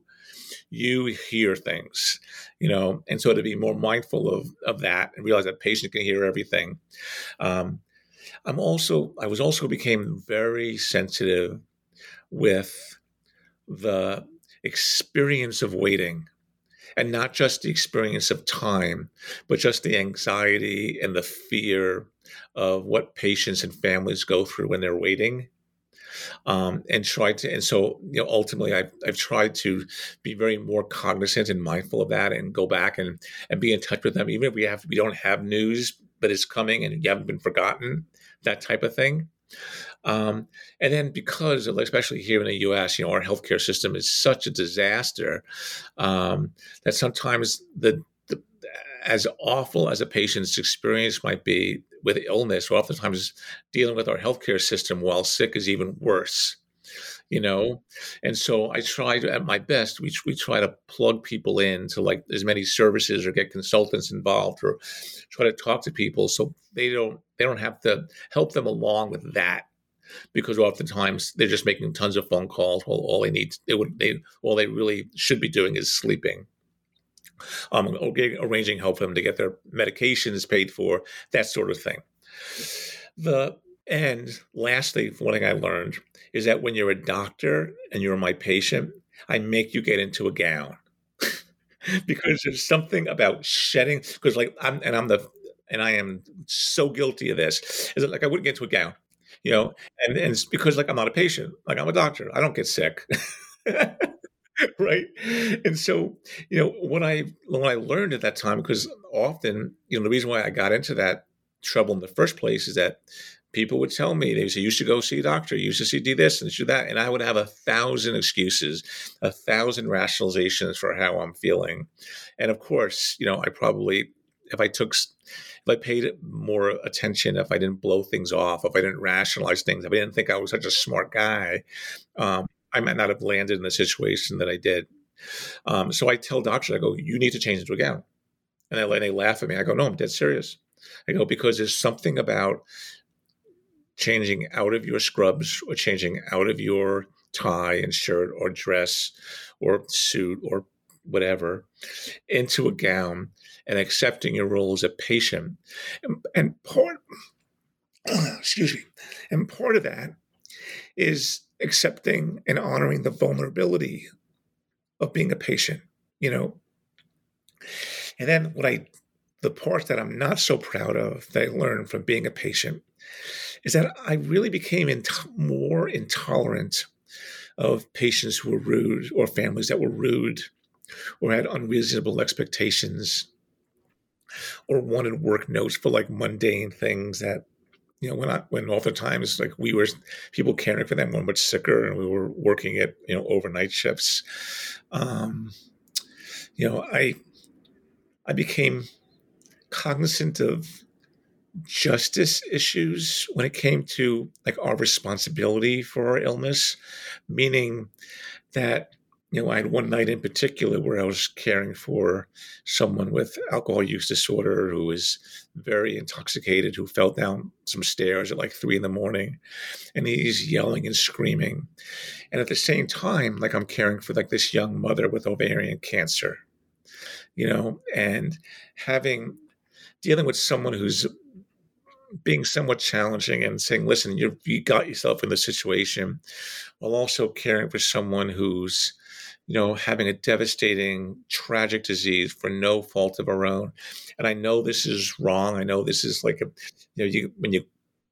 You hear things, you know, and so to be more mindful of of that and realize that patient can hear everything. Um, I'm also I was also became very sensitive with the experience of waiting and not just the experience of time, but just the anxiety and the fear of what patients and families go through when they're waiting. Um, and try to, and so you know, ultimately, I've I've tried to be very more cognizant and mindful of that, and go back and and be in touch with them, even if we have we don't have news, but it's coming and you haven't been forgotten, that type of thing. Um, and then because, especially here in the U.S., you know, our healthcare system is such a disaster um, that sometimes the, the as awful as a patient's experience might be with illness, or oftentimes dealing with our healthcare system while sick is even worse you know and so i try to at my best we, we try to plug people in to like as many services or get consultants involved or try to talk to people so they don't they don't have to help them along with that because oftentimes they're just making tons of phone calls. Well, all they need, they would, they all they really should be doing is sleeping. Um, arranging help for them to get their medications paid for, that sort of thing. The and lastly, one thing I learned is that when you're a doctor and you're my patient, I make you get into a gown because there's something about shedding. Because like I'm and I'm the and I am so guilty of this. Is it like I wouldn't get into a gown you know, and, and it's because like I'm not a patient, like I'm a doctor, I don't get sick. right? And so you know what i what i learned at that time because often you know the reason why i got into that trouble in the first place is that people would tell me they would say you should go see a doctor. You should see do this and do that. And i would have a thousand excuses a thousand rationalizations for how i'm feeling. And of course you know i probably if i took if I paid more attention, if I didn't blow things off, if I didn't rationalize things, if I didn't think I was such a smart guy, um, I might not have landed in the situation that I did. Um, so I tell doctors, I go, you need to change into a gown. And they, and they laugh at me. I go, no, I'm dead serious. I go, because there's something about changing out of your scrubs or changing out of your tie and shirt or dress or suit or whatever into a gown and accepting your role as a patient. And, and part, excuse me, and part of that is accepting and honoring the vulnerability of being a patient, you know. And then what I, the part that I'm not so proud of that I learned from being a patient is that I really became more intolerant of patients who were rude or families that were rude or had unreasonable expectations or wanted work notes for like mundane things that you know when I when oftentimes like we were people caring for them were much sicker and we were working at you know overnight shifts. Um you know i i became cognizant of justice issues when it came to like our responsibility for our illness meaning that you know i had one night in particular where i was caring for someone with alcohol use disorder who was very intoxicated who fell down some stairs at like three in the morning and he's yelling and screaming. And at the same time like i'm caring for like this young mother with ovarian cancer you know and having dealing with someone who's being somewhat challenging and saying, listen, you you got yourself in this situation, while also caring for someone who's, you know, having a devastating, tragic disease for no fault of her own. And I know this is wrong. I know this is like a, you know, you when you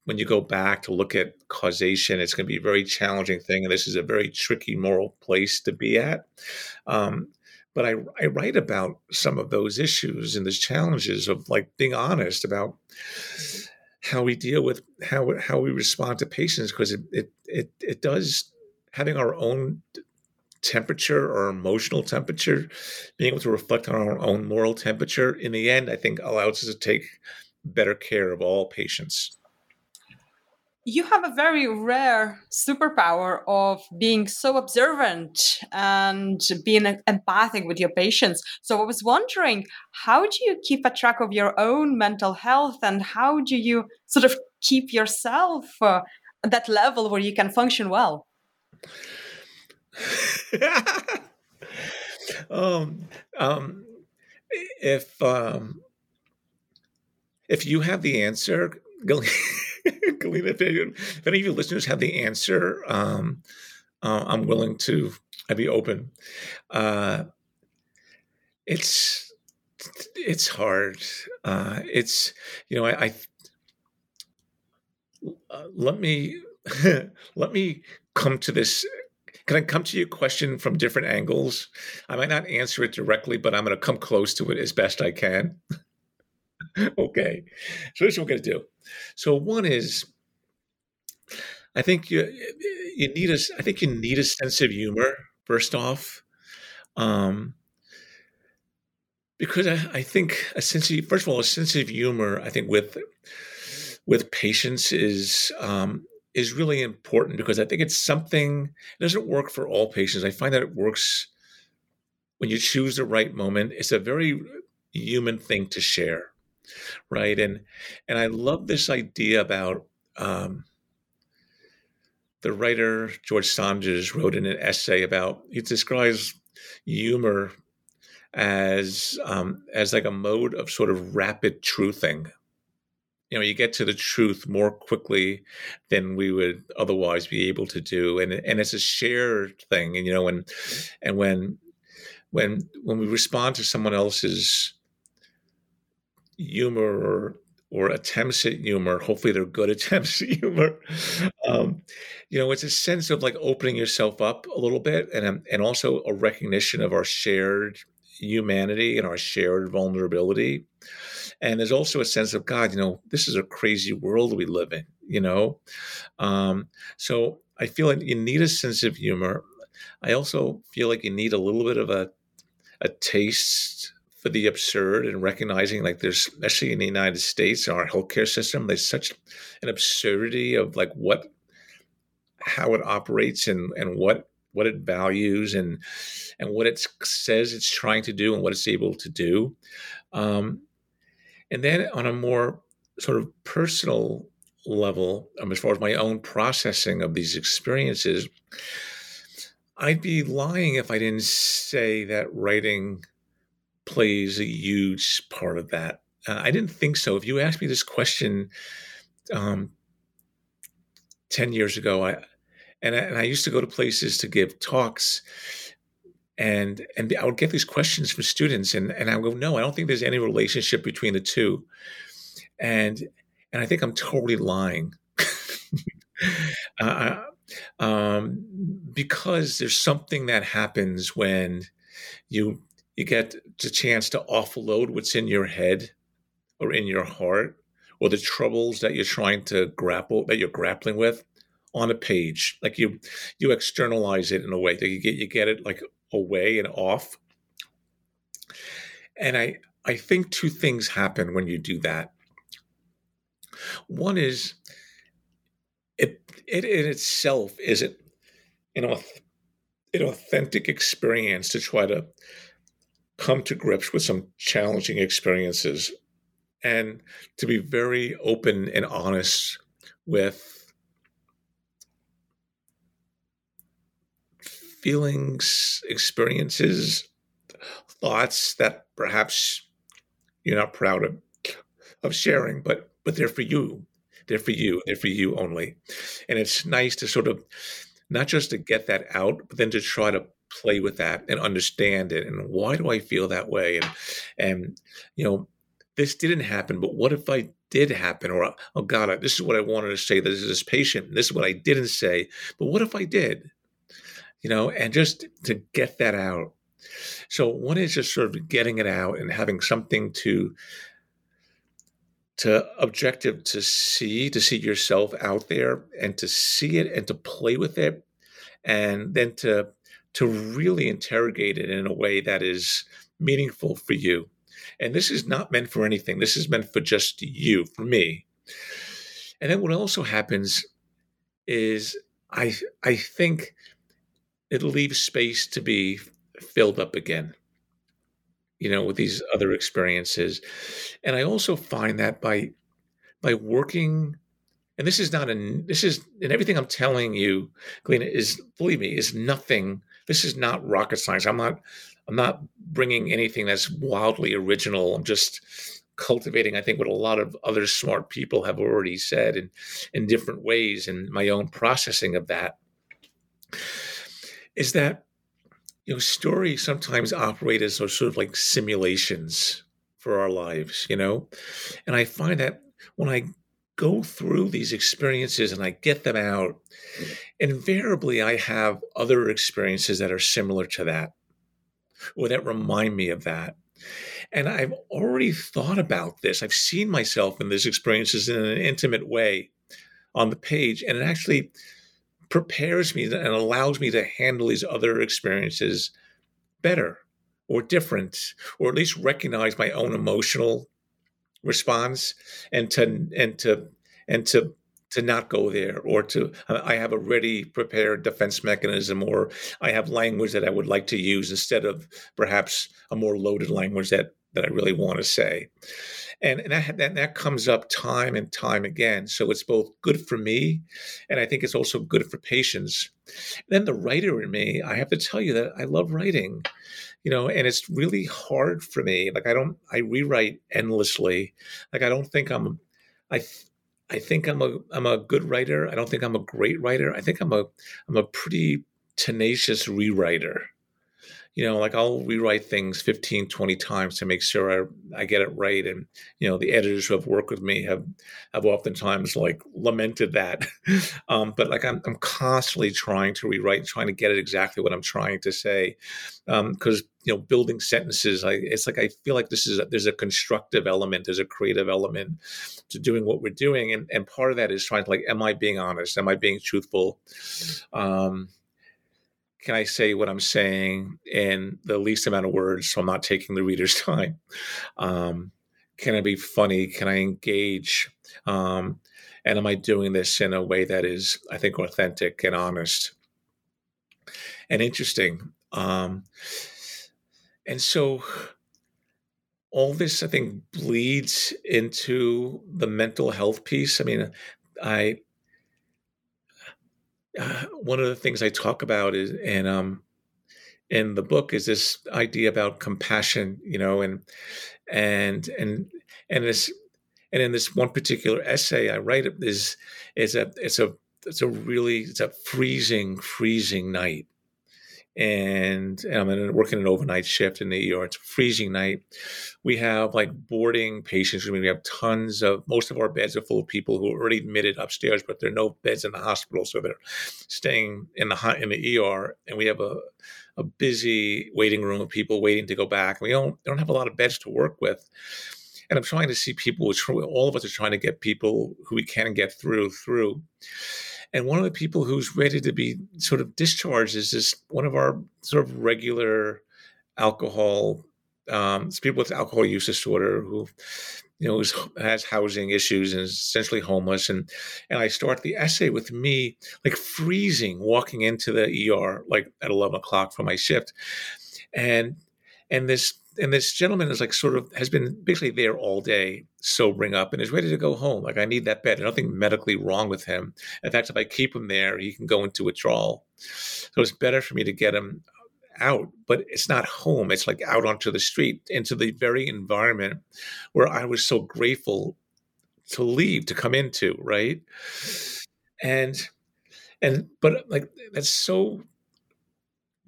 when you go back to look at causation, it's going to be a very challenging thing, and this is a very tricky moral place to be at. Um, but I, I write about some of those issues and those challenges of like being honest about how we deal with how how we respond to patients because it it it, it does having our own temperature or emotional temperature being able to reflect on our own moral temperature in the end i think allows us to take better care of all patients you have a very rare superpower of being so observant and being empathic with your patients. So I was wondering, how do you keep a track of your own mental health and how do you sort of keep yourself uh, at that level where you can function well? um, um, if um, if you have the answer, Galina, if, if, any of your listeners have the answer, um, uh, I'm willing to. I'd be open. Uh, it's it's hard. Uh, it's you know I, I uh, let me let me come to this. Can I come to your question from different angles? I might not answer it directly, but I'm going to come close to it as best I can. okay. So this is what we're going to do. So one is, I think you you need a I think you need a sense of humor first off, um, because I, I think a sense of first of all a sense of humor I think with with patients is um, is really important because I think it's something it doesn't work for all patients. I find that it works when you choose the right moment. It's a very human thing to share right? And and I love this idea about um, the writer George Saunders wrote in an essay about he describes humor as um, as like a mode of sort of rapid truthing. You know, you get to the truth more quickly than we would otherwise be able to do, and and it's a shared thing. And you know, when and when when when we respond to someone else's humor or or attempts at humor. Hopefully, they're good attempts at humor. Um, you know, it's a sense of like opening yourself up a little bit, and and also a recognition of our shared humanity and our shared vulnerability. And there's also a sense of God. You know, this is a crazy world we live in. You know, um, so I feel like you need a sense of humor. I also feel like you need a little bit of a a taste for the absurd and recognizing like there's especially in the United States our healthcare system there's such an absurdity of like what how it operates and and what what it values and and what it says it's trying to do and what it's able to do um, and then on a more sort of personal level um, as far as my own processing of these experiences I'd be lying if I didn't say that writing plays a huge part of that. Uh, I didn't think so. If you asked me this question um, 10 years ago, I, and I, and I used to go to places to give talks and and I would get these questions from students and and I would go no I don't think there's any relationship between the two. And and I think I'm totally lying. Uh, um, because there's something that happens when you you get the chance to offload what's in your head or in your heart or the troubles that you're trying to grapple that you're grappling with on a page like you you externalize it in a way that you get you get it like away and off. And i i think two things happen when you do that. One is it it in itself is it an, an authentic experience to try to come to grips with some challenging experiences. And to be very open and honest with feelings, experiences, thoughts that perhaps you're not proud of, of sharing, but but they're for you. They're for you. They're for you only. And it's nice to sort of not just to get that out, but then to try to play with that and understand it. And why do I feel that way? And and you know, this didn't happen, but what if I did happen? Or oh God, this is what I wanted to say. This is this patient. This is what I didn't say. But what if I did? You know, and just to get that out. So one is just sort of getting it out and having something to to objective to see to see yourself out there and to see it and to play with it and then to to really interrogate it in a way that is meaningful for you. And this is not meant for anything. This is meant for just you for me. And then what also happens is i i think it leaves space to be filled up again you know, with these other experiences. And I also find that by by working and this is not an this is and everything I'm telling you, Galina, is believe me, is nothing. This is not rocket science. I'm not I'm not bringing anything that's wildly original. I'm just cultivating, I think, what a lot of other smart people have already said in, in different ways, and my own processing of that is that you know, stories sometimes operate as sort of like simulations for our lives, you know? And I find that when I go through these experiences and I get them out, invariably I have other experiences that are similar to that or that remind me of that. And I've already thought about this. I've seen myself in these experiences in an intimate way on the page. And it actually prepares me and allows me to handle these other experiences better or different, or at least recognize my own emotional response and to and to and to to not go there or to uh, i have a ready prepared defense mechanism or i have language that i would like to use instead of perhaps a more loaded language that that i really want to say and, and that, that, that comes up time and time again. So it's both good for me, and I think it's also good for patients. then the writer in me, I have to tell you that I love writing, you know, and it's really hard for me. Like I don't, I rewrite endlessly. Like I don't think I'm, I. I think I'm a I'm a good writer. I don't think I'm a great writer. I think I'm a I'm a pretty tenacious rewriter you know, like I'll rewrite things 15, 20 times to make sure I, I get it right. And, you know, the editors who have worked with me have, have oftentimes like lamented that. um, but like I'm, I'm constantly trying to rewrite, trying to get it exactly what I'm trying to say. Um, cause, you know, building sentences, I, it's like, I feel like this is, a, there's a constructive element, there's a creative element to doing what we're doing. And, and part of that is trying to like, am I being honest? Am I being truthful? Um, can I say what I'm saying in the least amount of words so I'm not taking the reader's time? Um, can I be funny? Can I engage? Um, and am I doing this in a way that is, I think, authentic and honest and interesting? Um, and so all this, I think, bleeds into the mental health piece. I mean, I one of the things I talk about is, and um, in the book is this idea about compassion, you know, and and and and this and in this one particular essay I write is is a it's a it's a really it's a freezing freezing night and, and I'm in, working an overnight shift in the ER. It's a freezing night. We have like boarding patients. I mean, we have tons of most of our beds are full of people who are already admitted upstairs, but there are no beds in the hospital, so they're staying in the in the ER. And we have a a busy waiting room of people waiting to go back. We don't don't have a lot of beds to work with. And I'm trying to see people, which all of us are trying to get people who we can get through through. And one of the people who's ready to be sort of discharged is this one of our sort of regular alcohol um, people with alcohol use disorder who you know is, has housing issues and is essentially homeless. And and I start the essay with me like freezing walking into the ER like at 11 o'clock for my shift. And and this and this gentleman is like sort of has been basically there all day sobering up and is ready to go home. Like i need that bed. Nothing medically wrong with him. In fact if i keep him there he can go into withdrawal. So it's better for me to get him out but it's not home. It's like out onto the street into the very environment where i was so grateful to leave to come into right? And and but like that's so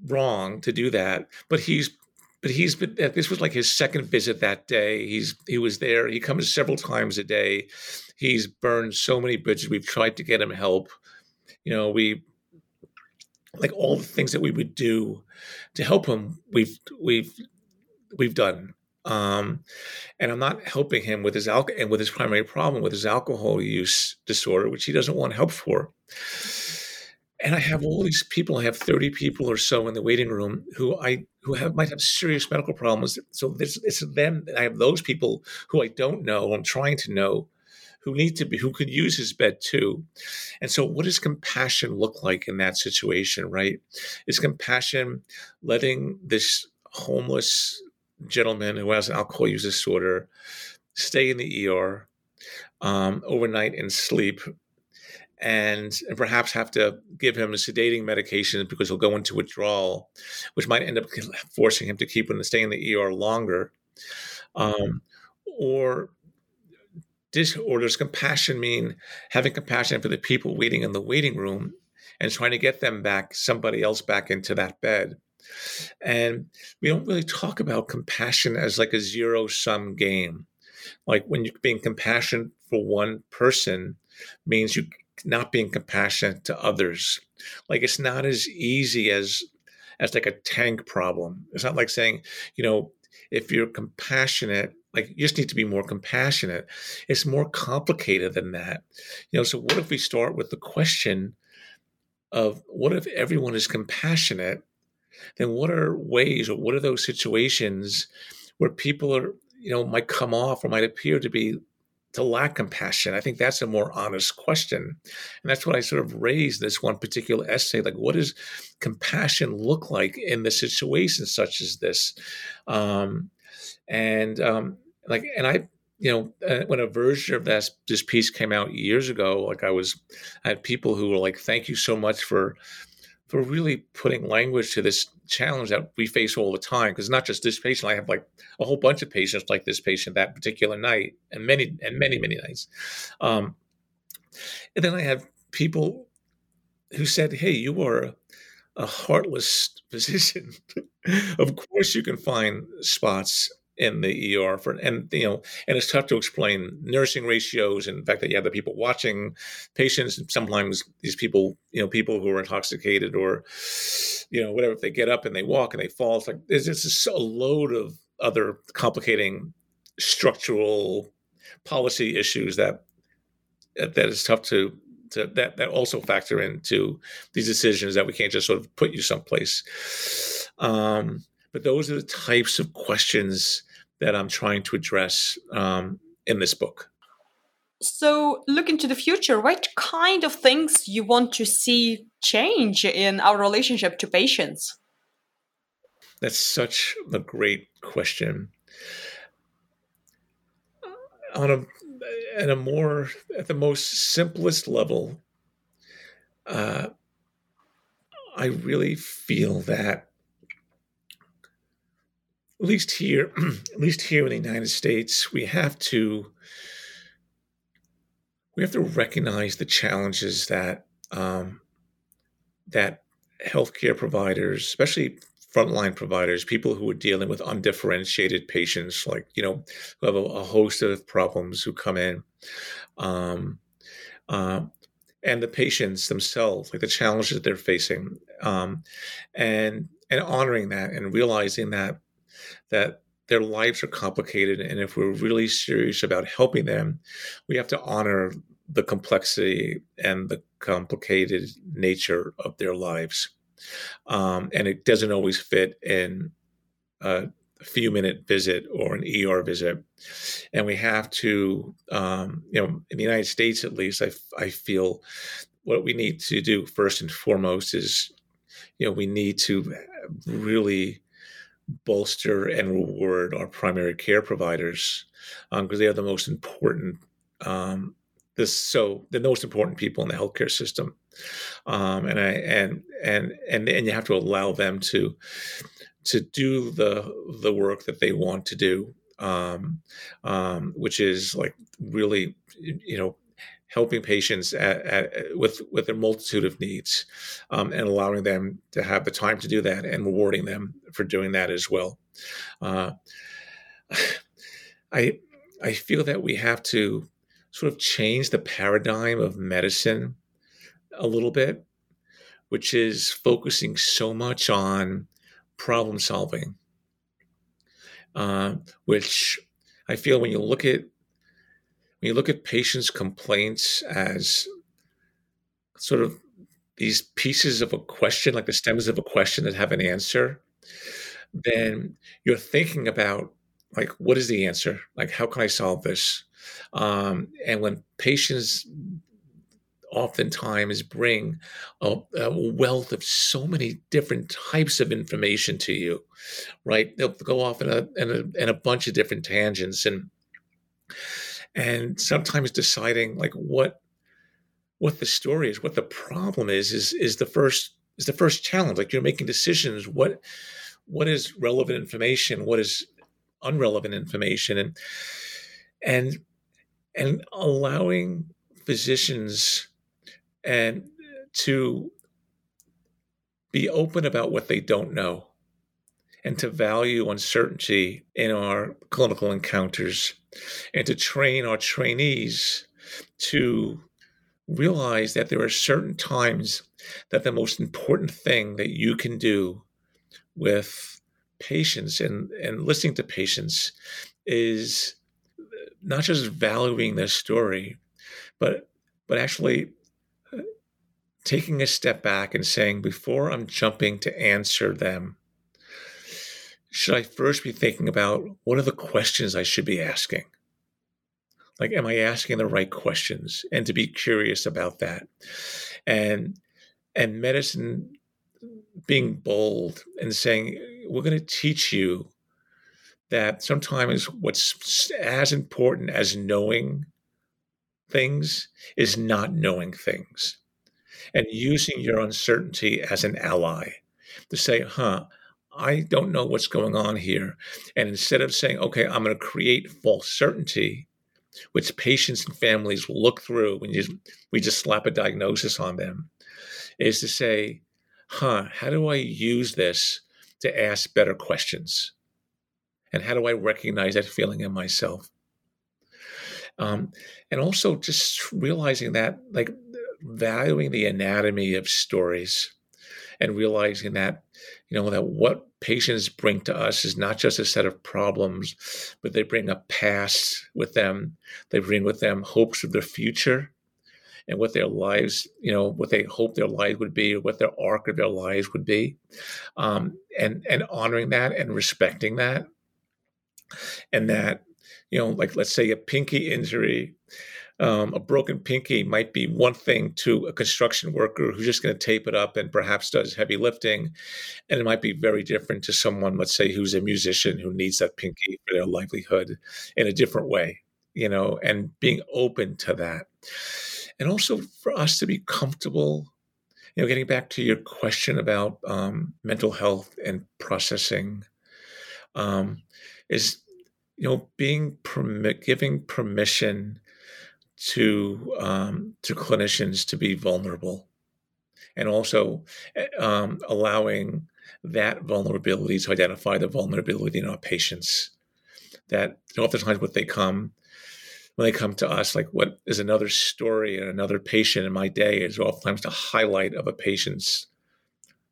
wrong to do that but he's but he's been this was like his second visit that day. He's he was there. He comes several times a day. He's burned so many bridges. We've tried to get him help. You know we like all the things that we would do to help him we've we've we've done. Um, and I'm not helping him with his alcohol and with his primary problem with his alcohol use disorder, which he doesn't want help for and I have all these people. I have thirty people or so in the waiting room who I who have might have serious medical problems. So this it's them. I have those people who I don't know. I'm trying to know who need to be who could use his bed too. And so, what does compassion look like in that situation? Right? Is compassion letting this homeless gentleman who has an alcohol use disorder stay in the ER um, overnight and sleep and, and perhaps have to give him a sedating medication because he'll go into withdrawal, which might end up forcing him to keep to stay in the ER longer. Um, or dis- or does compassion mean having compassion for the people waiting in the waiting room and trying to get them back, somebody else back into that bed? And we don't really talk about compassion as like a zero sum game. Like when you're being compassionate for one person means you not being compassionate to others. Like it's not as easy as as like a tank problem. It's not like saying, you know, if you're compassionate, like you just need to be more compassionate. It's more complicated than that. You know, so what if we start with the question of what if everyone is compassionate? Then what are ways or what are those situations where people are, you know, might come off or might appear to be to lack compassion? I think that's a more honest question. And that's what I sort of raised this one particular essay. Like, what does compassion look like in the situation such as this? Um, and um, like, and I, you know, uh, when a version of that this piece came out years ago, like I was, I had people who were like, "Thank you so much for for really putting language to this challenge that we face all the time. Because not just this patient, I have like a whole bunch of patients like this patient that particular night, and many and many many nights. Um, and then I have people who said, "Hey, you are a, a heartless physician. of course, you can find spots in the ER for and you know and it's tough to explain nursing ratios and the fact that you have the people watching patients sometimes these people you know people who are intoxicated or you know whatever if they get up and they walk and they fall it's like there's just a load of other complicating structural policy issues that that is tough to to, that that also factor into these decisions that we can't just sort of put you someplace. Um, but those are the types of questions that I'm trying to address um, in this book. So, looking to the future, what kind of things you want to see change in our relationship to patients? That's such a great question. On a at a more at the most simplest level, uh, I really feel that at least here, at least here in the United States, we have to we have to recognize the challenges that um, that healthcare providers, especially frontline providers, people who are dealing with undifferentiated patients, like you know, who have a, a host of problems who come in, um, uh, and the patients themselves, like the challenges that they're facing, um, and and honoring that and realizing that that their lives are complicated, and if we're really serious about helping them, we have to honor the complexity and the complicated nature of their lives. Um, and it doesn't always fit in a few minute visit or an ER visit. And we have to, um, you know, in the United States at least, I, I feel what we need to do first and foremost is, you know, we need to really bolster and reward our primary care providers because um, they are the most important um, this so the most important people in the healthcare system. Um, and i and and and and you have to allow them to to do the the work that they want to do um, um, which is like really you know helping patients at, at, with with their multitude of needs um, and allowing them to have the time to do that and rewarding them for doing that as well. Uh, i i feel that we have to sort of change the paradigm of medicine a little bit, which is focusing so much on problem solving, uh, which I feel when you look at when you look at patients' complaints as sort of these pieces of a question, like the stems of a question that have an answer, then you're thinking about like what is the answer? Like how can I solve this? Um, and when patients oftentimes bring a, a, wealth of so many different types of information to you, right? They'll go off in a, in a, in a bunch of different tangents and and sometimes deciding like what what the story is, what the problem is, is is the first is the first challenge. Like you're making decisions. What what is relevant information? What is unrelevant information? And and and allowing physicians and to be open about what they don't know and to value uncertainty in our clinical encounters and to train our trainees to realize that there are certain times that the most important thing that you can do with patients and, and listening to patients is not just valuing their story, but but actually uh, taking a step back and saying, before I'm jumping to answer them, should I first be thinking about what are the questions I should be asking? Like, am I asking the right questions? And to be curious about that. And and medicine being bold and saying, we're going to teach you that sometimes what's as important as knowing things is not knowing things and using your uncertainty as an ally to say, huh, I don't know what's going on here. And instead of saying, okay, I'm going to create false certainty, which patients and families will look through when you, we just slap a diagnosis on them, is to say, huh, how do I use this to ask better questions? and how do I recognize that feeling in myself? Um, and also just realizing that, like, valuing the anatomy of stories and realizing that, you know, that what patients bring to us is not just a set of problems, but they bring a past with them. They bring with them hopes of their future and what their lives, you know, what they hope their lives would be, or what their arc of their lives would be, um, and and honoring that and respecting that, and that you know like let's say a pinky injury um, a broken pinky might be one thing to a construction worker who's just going to tape it up and perhaps does heavy lifting. And it might be very different to someone let's say who's a musician who needs that pinky for their livelihood in a different way you know and being open to that. And also for us to be comfortable you know, getting back to your question about um, mental health and processing, um, is you know being permit giving permission to um, to clinicians to be vulnerable, and also eh, um, allowing that vulnerability to identify the vulnerability in our patients. That oftentimes what they come when they come to us, like what is another story and another patient in my day is oftentimes the highlight of a patient's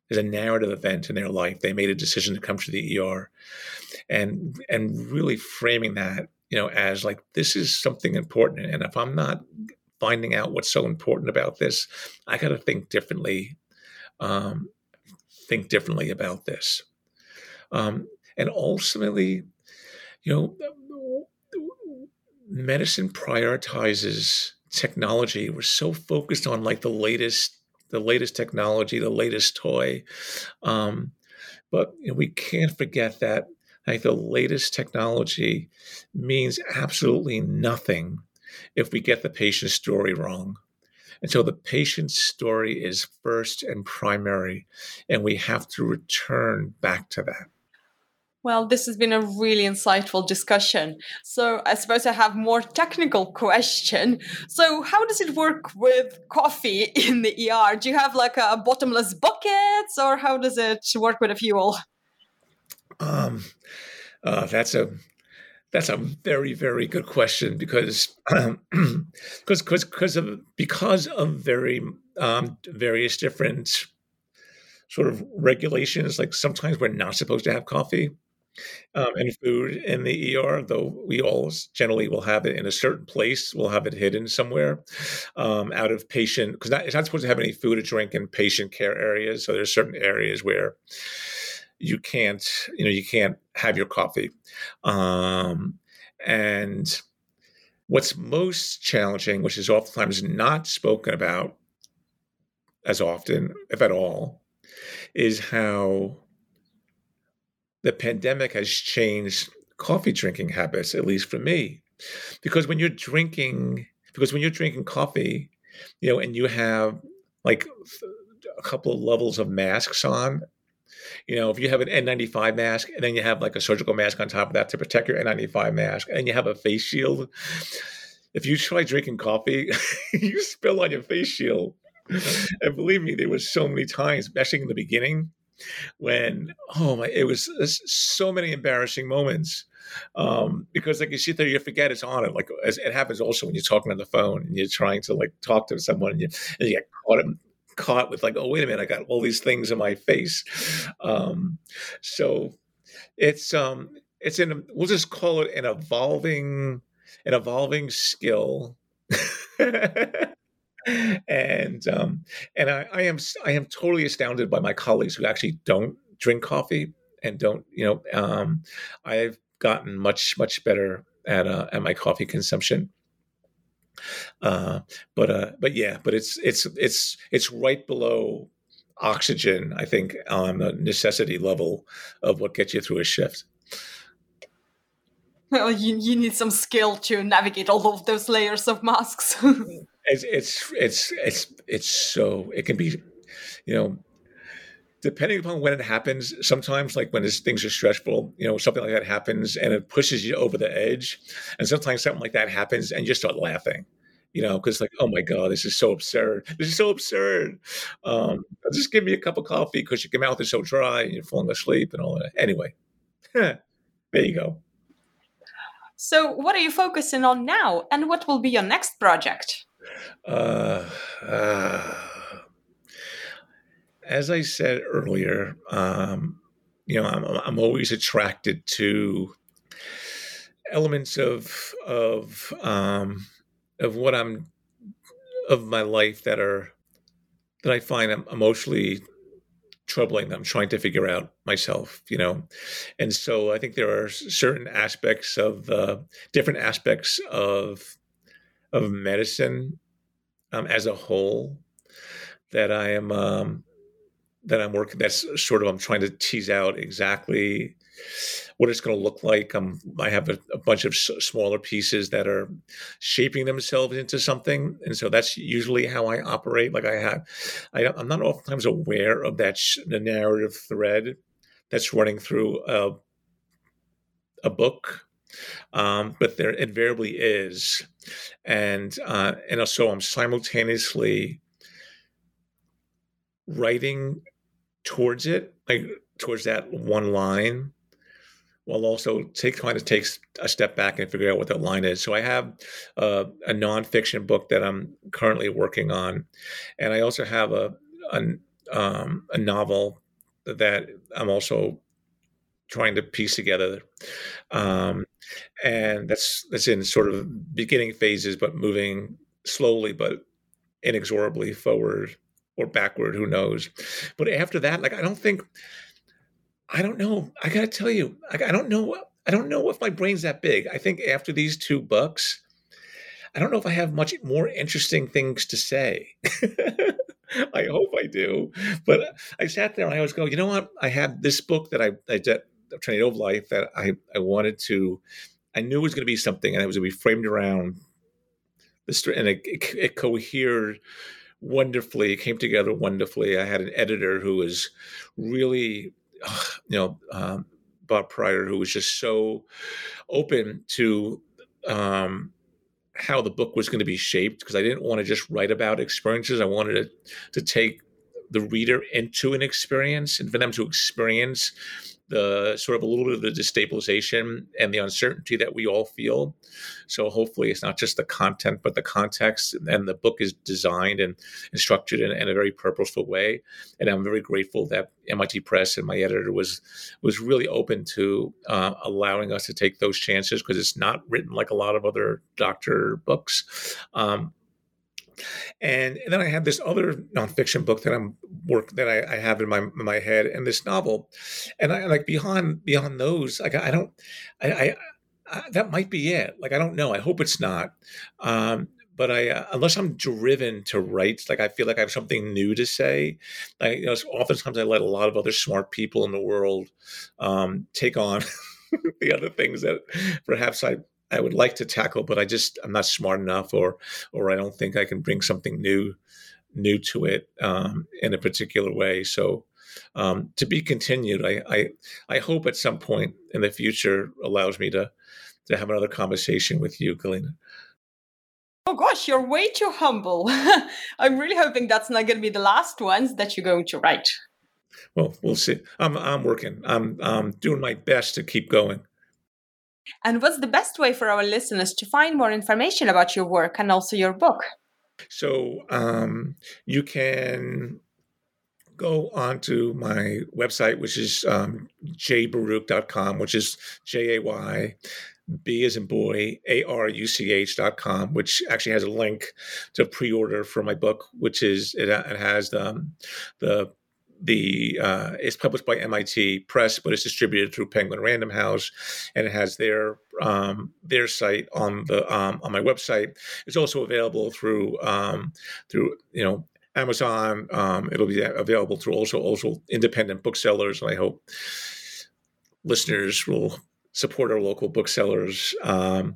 is a narrative event in their life. They made a decision to come to the ER, and and really framing that, you know, as like this is something important. And if I'm not finding out what's so important about this, I got to think differently. Um, think differently about this, um, and ultimately, you know, medicine prioritizes technology. We're so focused on like the latest, the latest technology, the latest toy, um, but you know, we can't forget that like the latest technology means absolutely nothing if we get the patient's story wrong. And so the patient's story is first and primary, and we have to return back to that. Well, this has been a really insightful discussion. So, I suppose I have more technical question. So, how does it work with coffee in the ER? Do you have like a bottomless buckets, or how does it work with a fuel? Um, uh, that's a that's a very very good question because because because because of because of very um, various different sort of regulations. Like sometimes we're not supposed to have coffee um, and food in the ER, though we all generally will have it in a certain place. We'll have it hidden somewhere um, out of patient because it's not supposed to have any food or drink in patient care areas. So there's certain areas where you can't, you know, you can't have your coffee. Um, and what's most challenging, which is oftentimes not spoken about as often, if at all, is how the pandemic has changed coffee drinking habits, at least for me. Because when you're drinking, because when you're drinking coffee, you know, and you have like a couple of levels of masks on, you know, if you have an N95 mask and then you have like a surgical mask on top of that to protect your N95 mask, and you have a face shield, if you try drinking coffee, you spill on your face shield. And believe me, there was so many times, especially in the beginning, when oh my it was so many embarrassing moments um, because like you sit there you forget it's on it like it happens also when you're talking on the phone and you're trying to like talk to someone and you, and you get caught caught with like oh wait a minute i got all these things in my face um, so it's um it's in we'll just call it an evolving an evolving skill and um, and I, I am I am totally astounded by my colleagues who actually don't drink coffee and don't you know um, I've gotten much much better at uh, at my coffee consumption. Uh, but uh, but yeah, but it's it's it's it's right below oxygen. I think on the necessity level of what gets you through a shift. Well, you, you need some skill to navigate all of those layers of masks. it's it's it's it's it's so it can be, you know, depending upon when it happens. Sometimes, like when things are stressful, you know, something like that happens and it pushes you over the edge, and sometimes something like that happens and you start laughing. You know, because like, oh my god, this is so absurd. This is so absurd. Um, just give me a cup of coffee because your mouth is so dry and you're falling asleep and all that. Anyway, there you go. So, what are you focusing on now, and what will be your next project? Uh, uh, as I said earlier, um, you know, I'm, I'm always attracted to elements of of um, of what I'm of my life that are that I find emotionally troubling I'm trying to figure out myself, you know. And so I think there are certain aspects of uh, different aspects of of medicine um, as a whole that I am um, that I'm working. That's sort of I'm trying to tease out exactly what it's going to look like. Um, I have a, a bunch of s- smaller pieces that are shaping themselves into something, and so that's usually how I operate. Like I have, I, am not oftentimes aware of that sh- the narrative thread that's running through a a book, um, but there invariably is, and uh, and so I'm simultaneously writing towards it, like towards that one line, while also take kind of takes a step back and figure out what that line is. So I have uh, a nonfiction book that I'm currently working on, and I also have a a, um, a novel that I'm also trying to piece together. Um, and that's that's in sort of beginning phases, but moving slowly but inexorably forward or backward, who knows? But after that, like I don't think, I don't know. I gotta tell you, I, I don't know. I don't know if my brain's that big. I think after these two books, I don't know if I have much more interesting things to say. I hope I do. But I sat there and I always go, you know what? I had this book that I, I did, Tornado of Life, that I, I wanted to, I knew it was going to be something and it was going to be framed around this, and it, it, it cohered wonderfully, came together wonderfully. I had an editor who was really, you know, um, Bob Prior, who was just so open to um, how the book was going to be shaped because I didn't want to just write about experiences. I wanted to, to take the reader into an experience and for them to experience the sort of a little bit of the destabilization and the uncertainty that we all feel. So hopefully it's not just the content, but the context. And the book is designed and, and structured in, in, a very purposeful way. And I'm very grateful that MIT Press and my editor was was really open to uh, allowing us to take those chances because it's not written like a lot of other doctor books. Um, and, and, then I have this other nonfiction book that I'm work that I, I have in my in my head, and this novel, and I like beyond beyond those, like I don't, I, I, I that might be it. Like I don't know. I hope it's not. Um, but I, uh, unless I'm driven to write, like I feel like I have something new to say. Like you know, oftentimes I let a lot of other smart people in the world um, take on the other things that perhaps I I would like to tackle, but I just I'm not smart enough, or or I don't think I can bring something new new to it um, in a particular way. So um, to be continued. I, I I hope at some point in the future allows me to to have another conversation with you, Galina. Oh gosh, you're way too humble. I'm really hoping that's not going to be the last ones that you're going to write. Well, we'll see. I'm I'm working. I'm I'm doing my best to keep going. And what's the best way for our listeners to find more information about your work and also your book? So um, you can go onto my website, which is um, jaybaruch.com, which is J A Y B as in boy, A R U C H dot com, which actually has a link to pre order for my book, which is it, it has the, um, the the uh, it's published by MIT Press, but it's distributed through Penguin Random House, and it has their um, their site on the um, on my website. It's also available through um, through you know Amazon. Um, it'll be available through also also independent booksellers, and I hope listeners will support our local booksellers, um,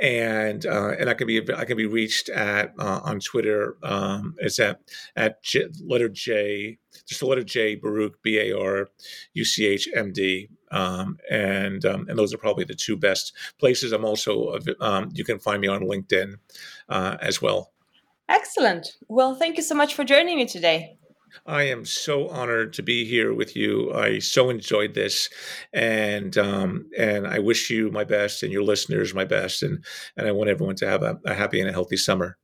and uh, and I can be I can be reached at uh, on Twitter. Um, it's at at J, letter J, just the letter J Baruch B A R U C H M D, um, and um, and those are probably the two best places. I'm also um, you can find me on LinkedIn uh, as well. Excellent. Well, thank you so much for joining me today. I am so honored to be here with you. I so enjoyed this, and um, and I wish you my best and your listeners my best, and and I want everyone to have a, a happy and a healthy summer.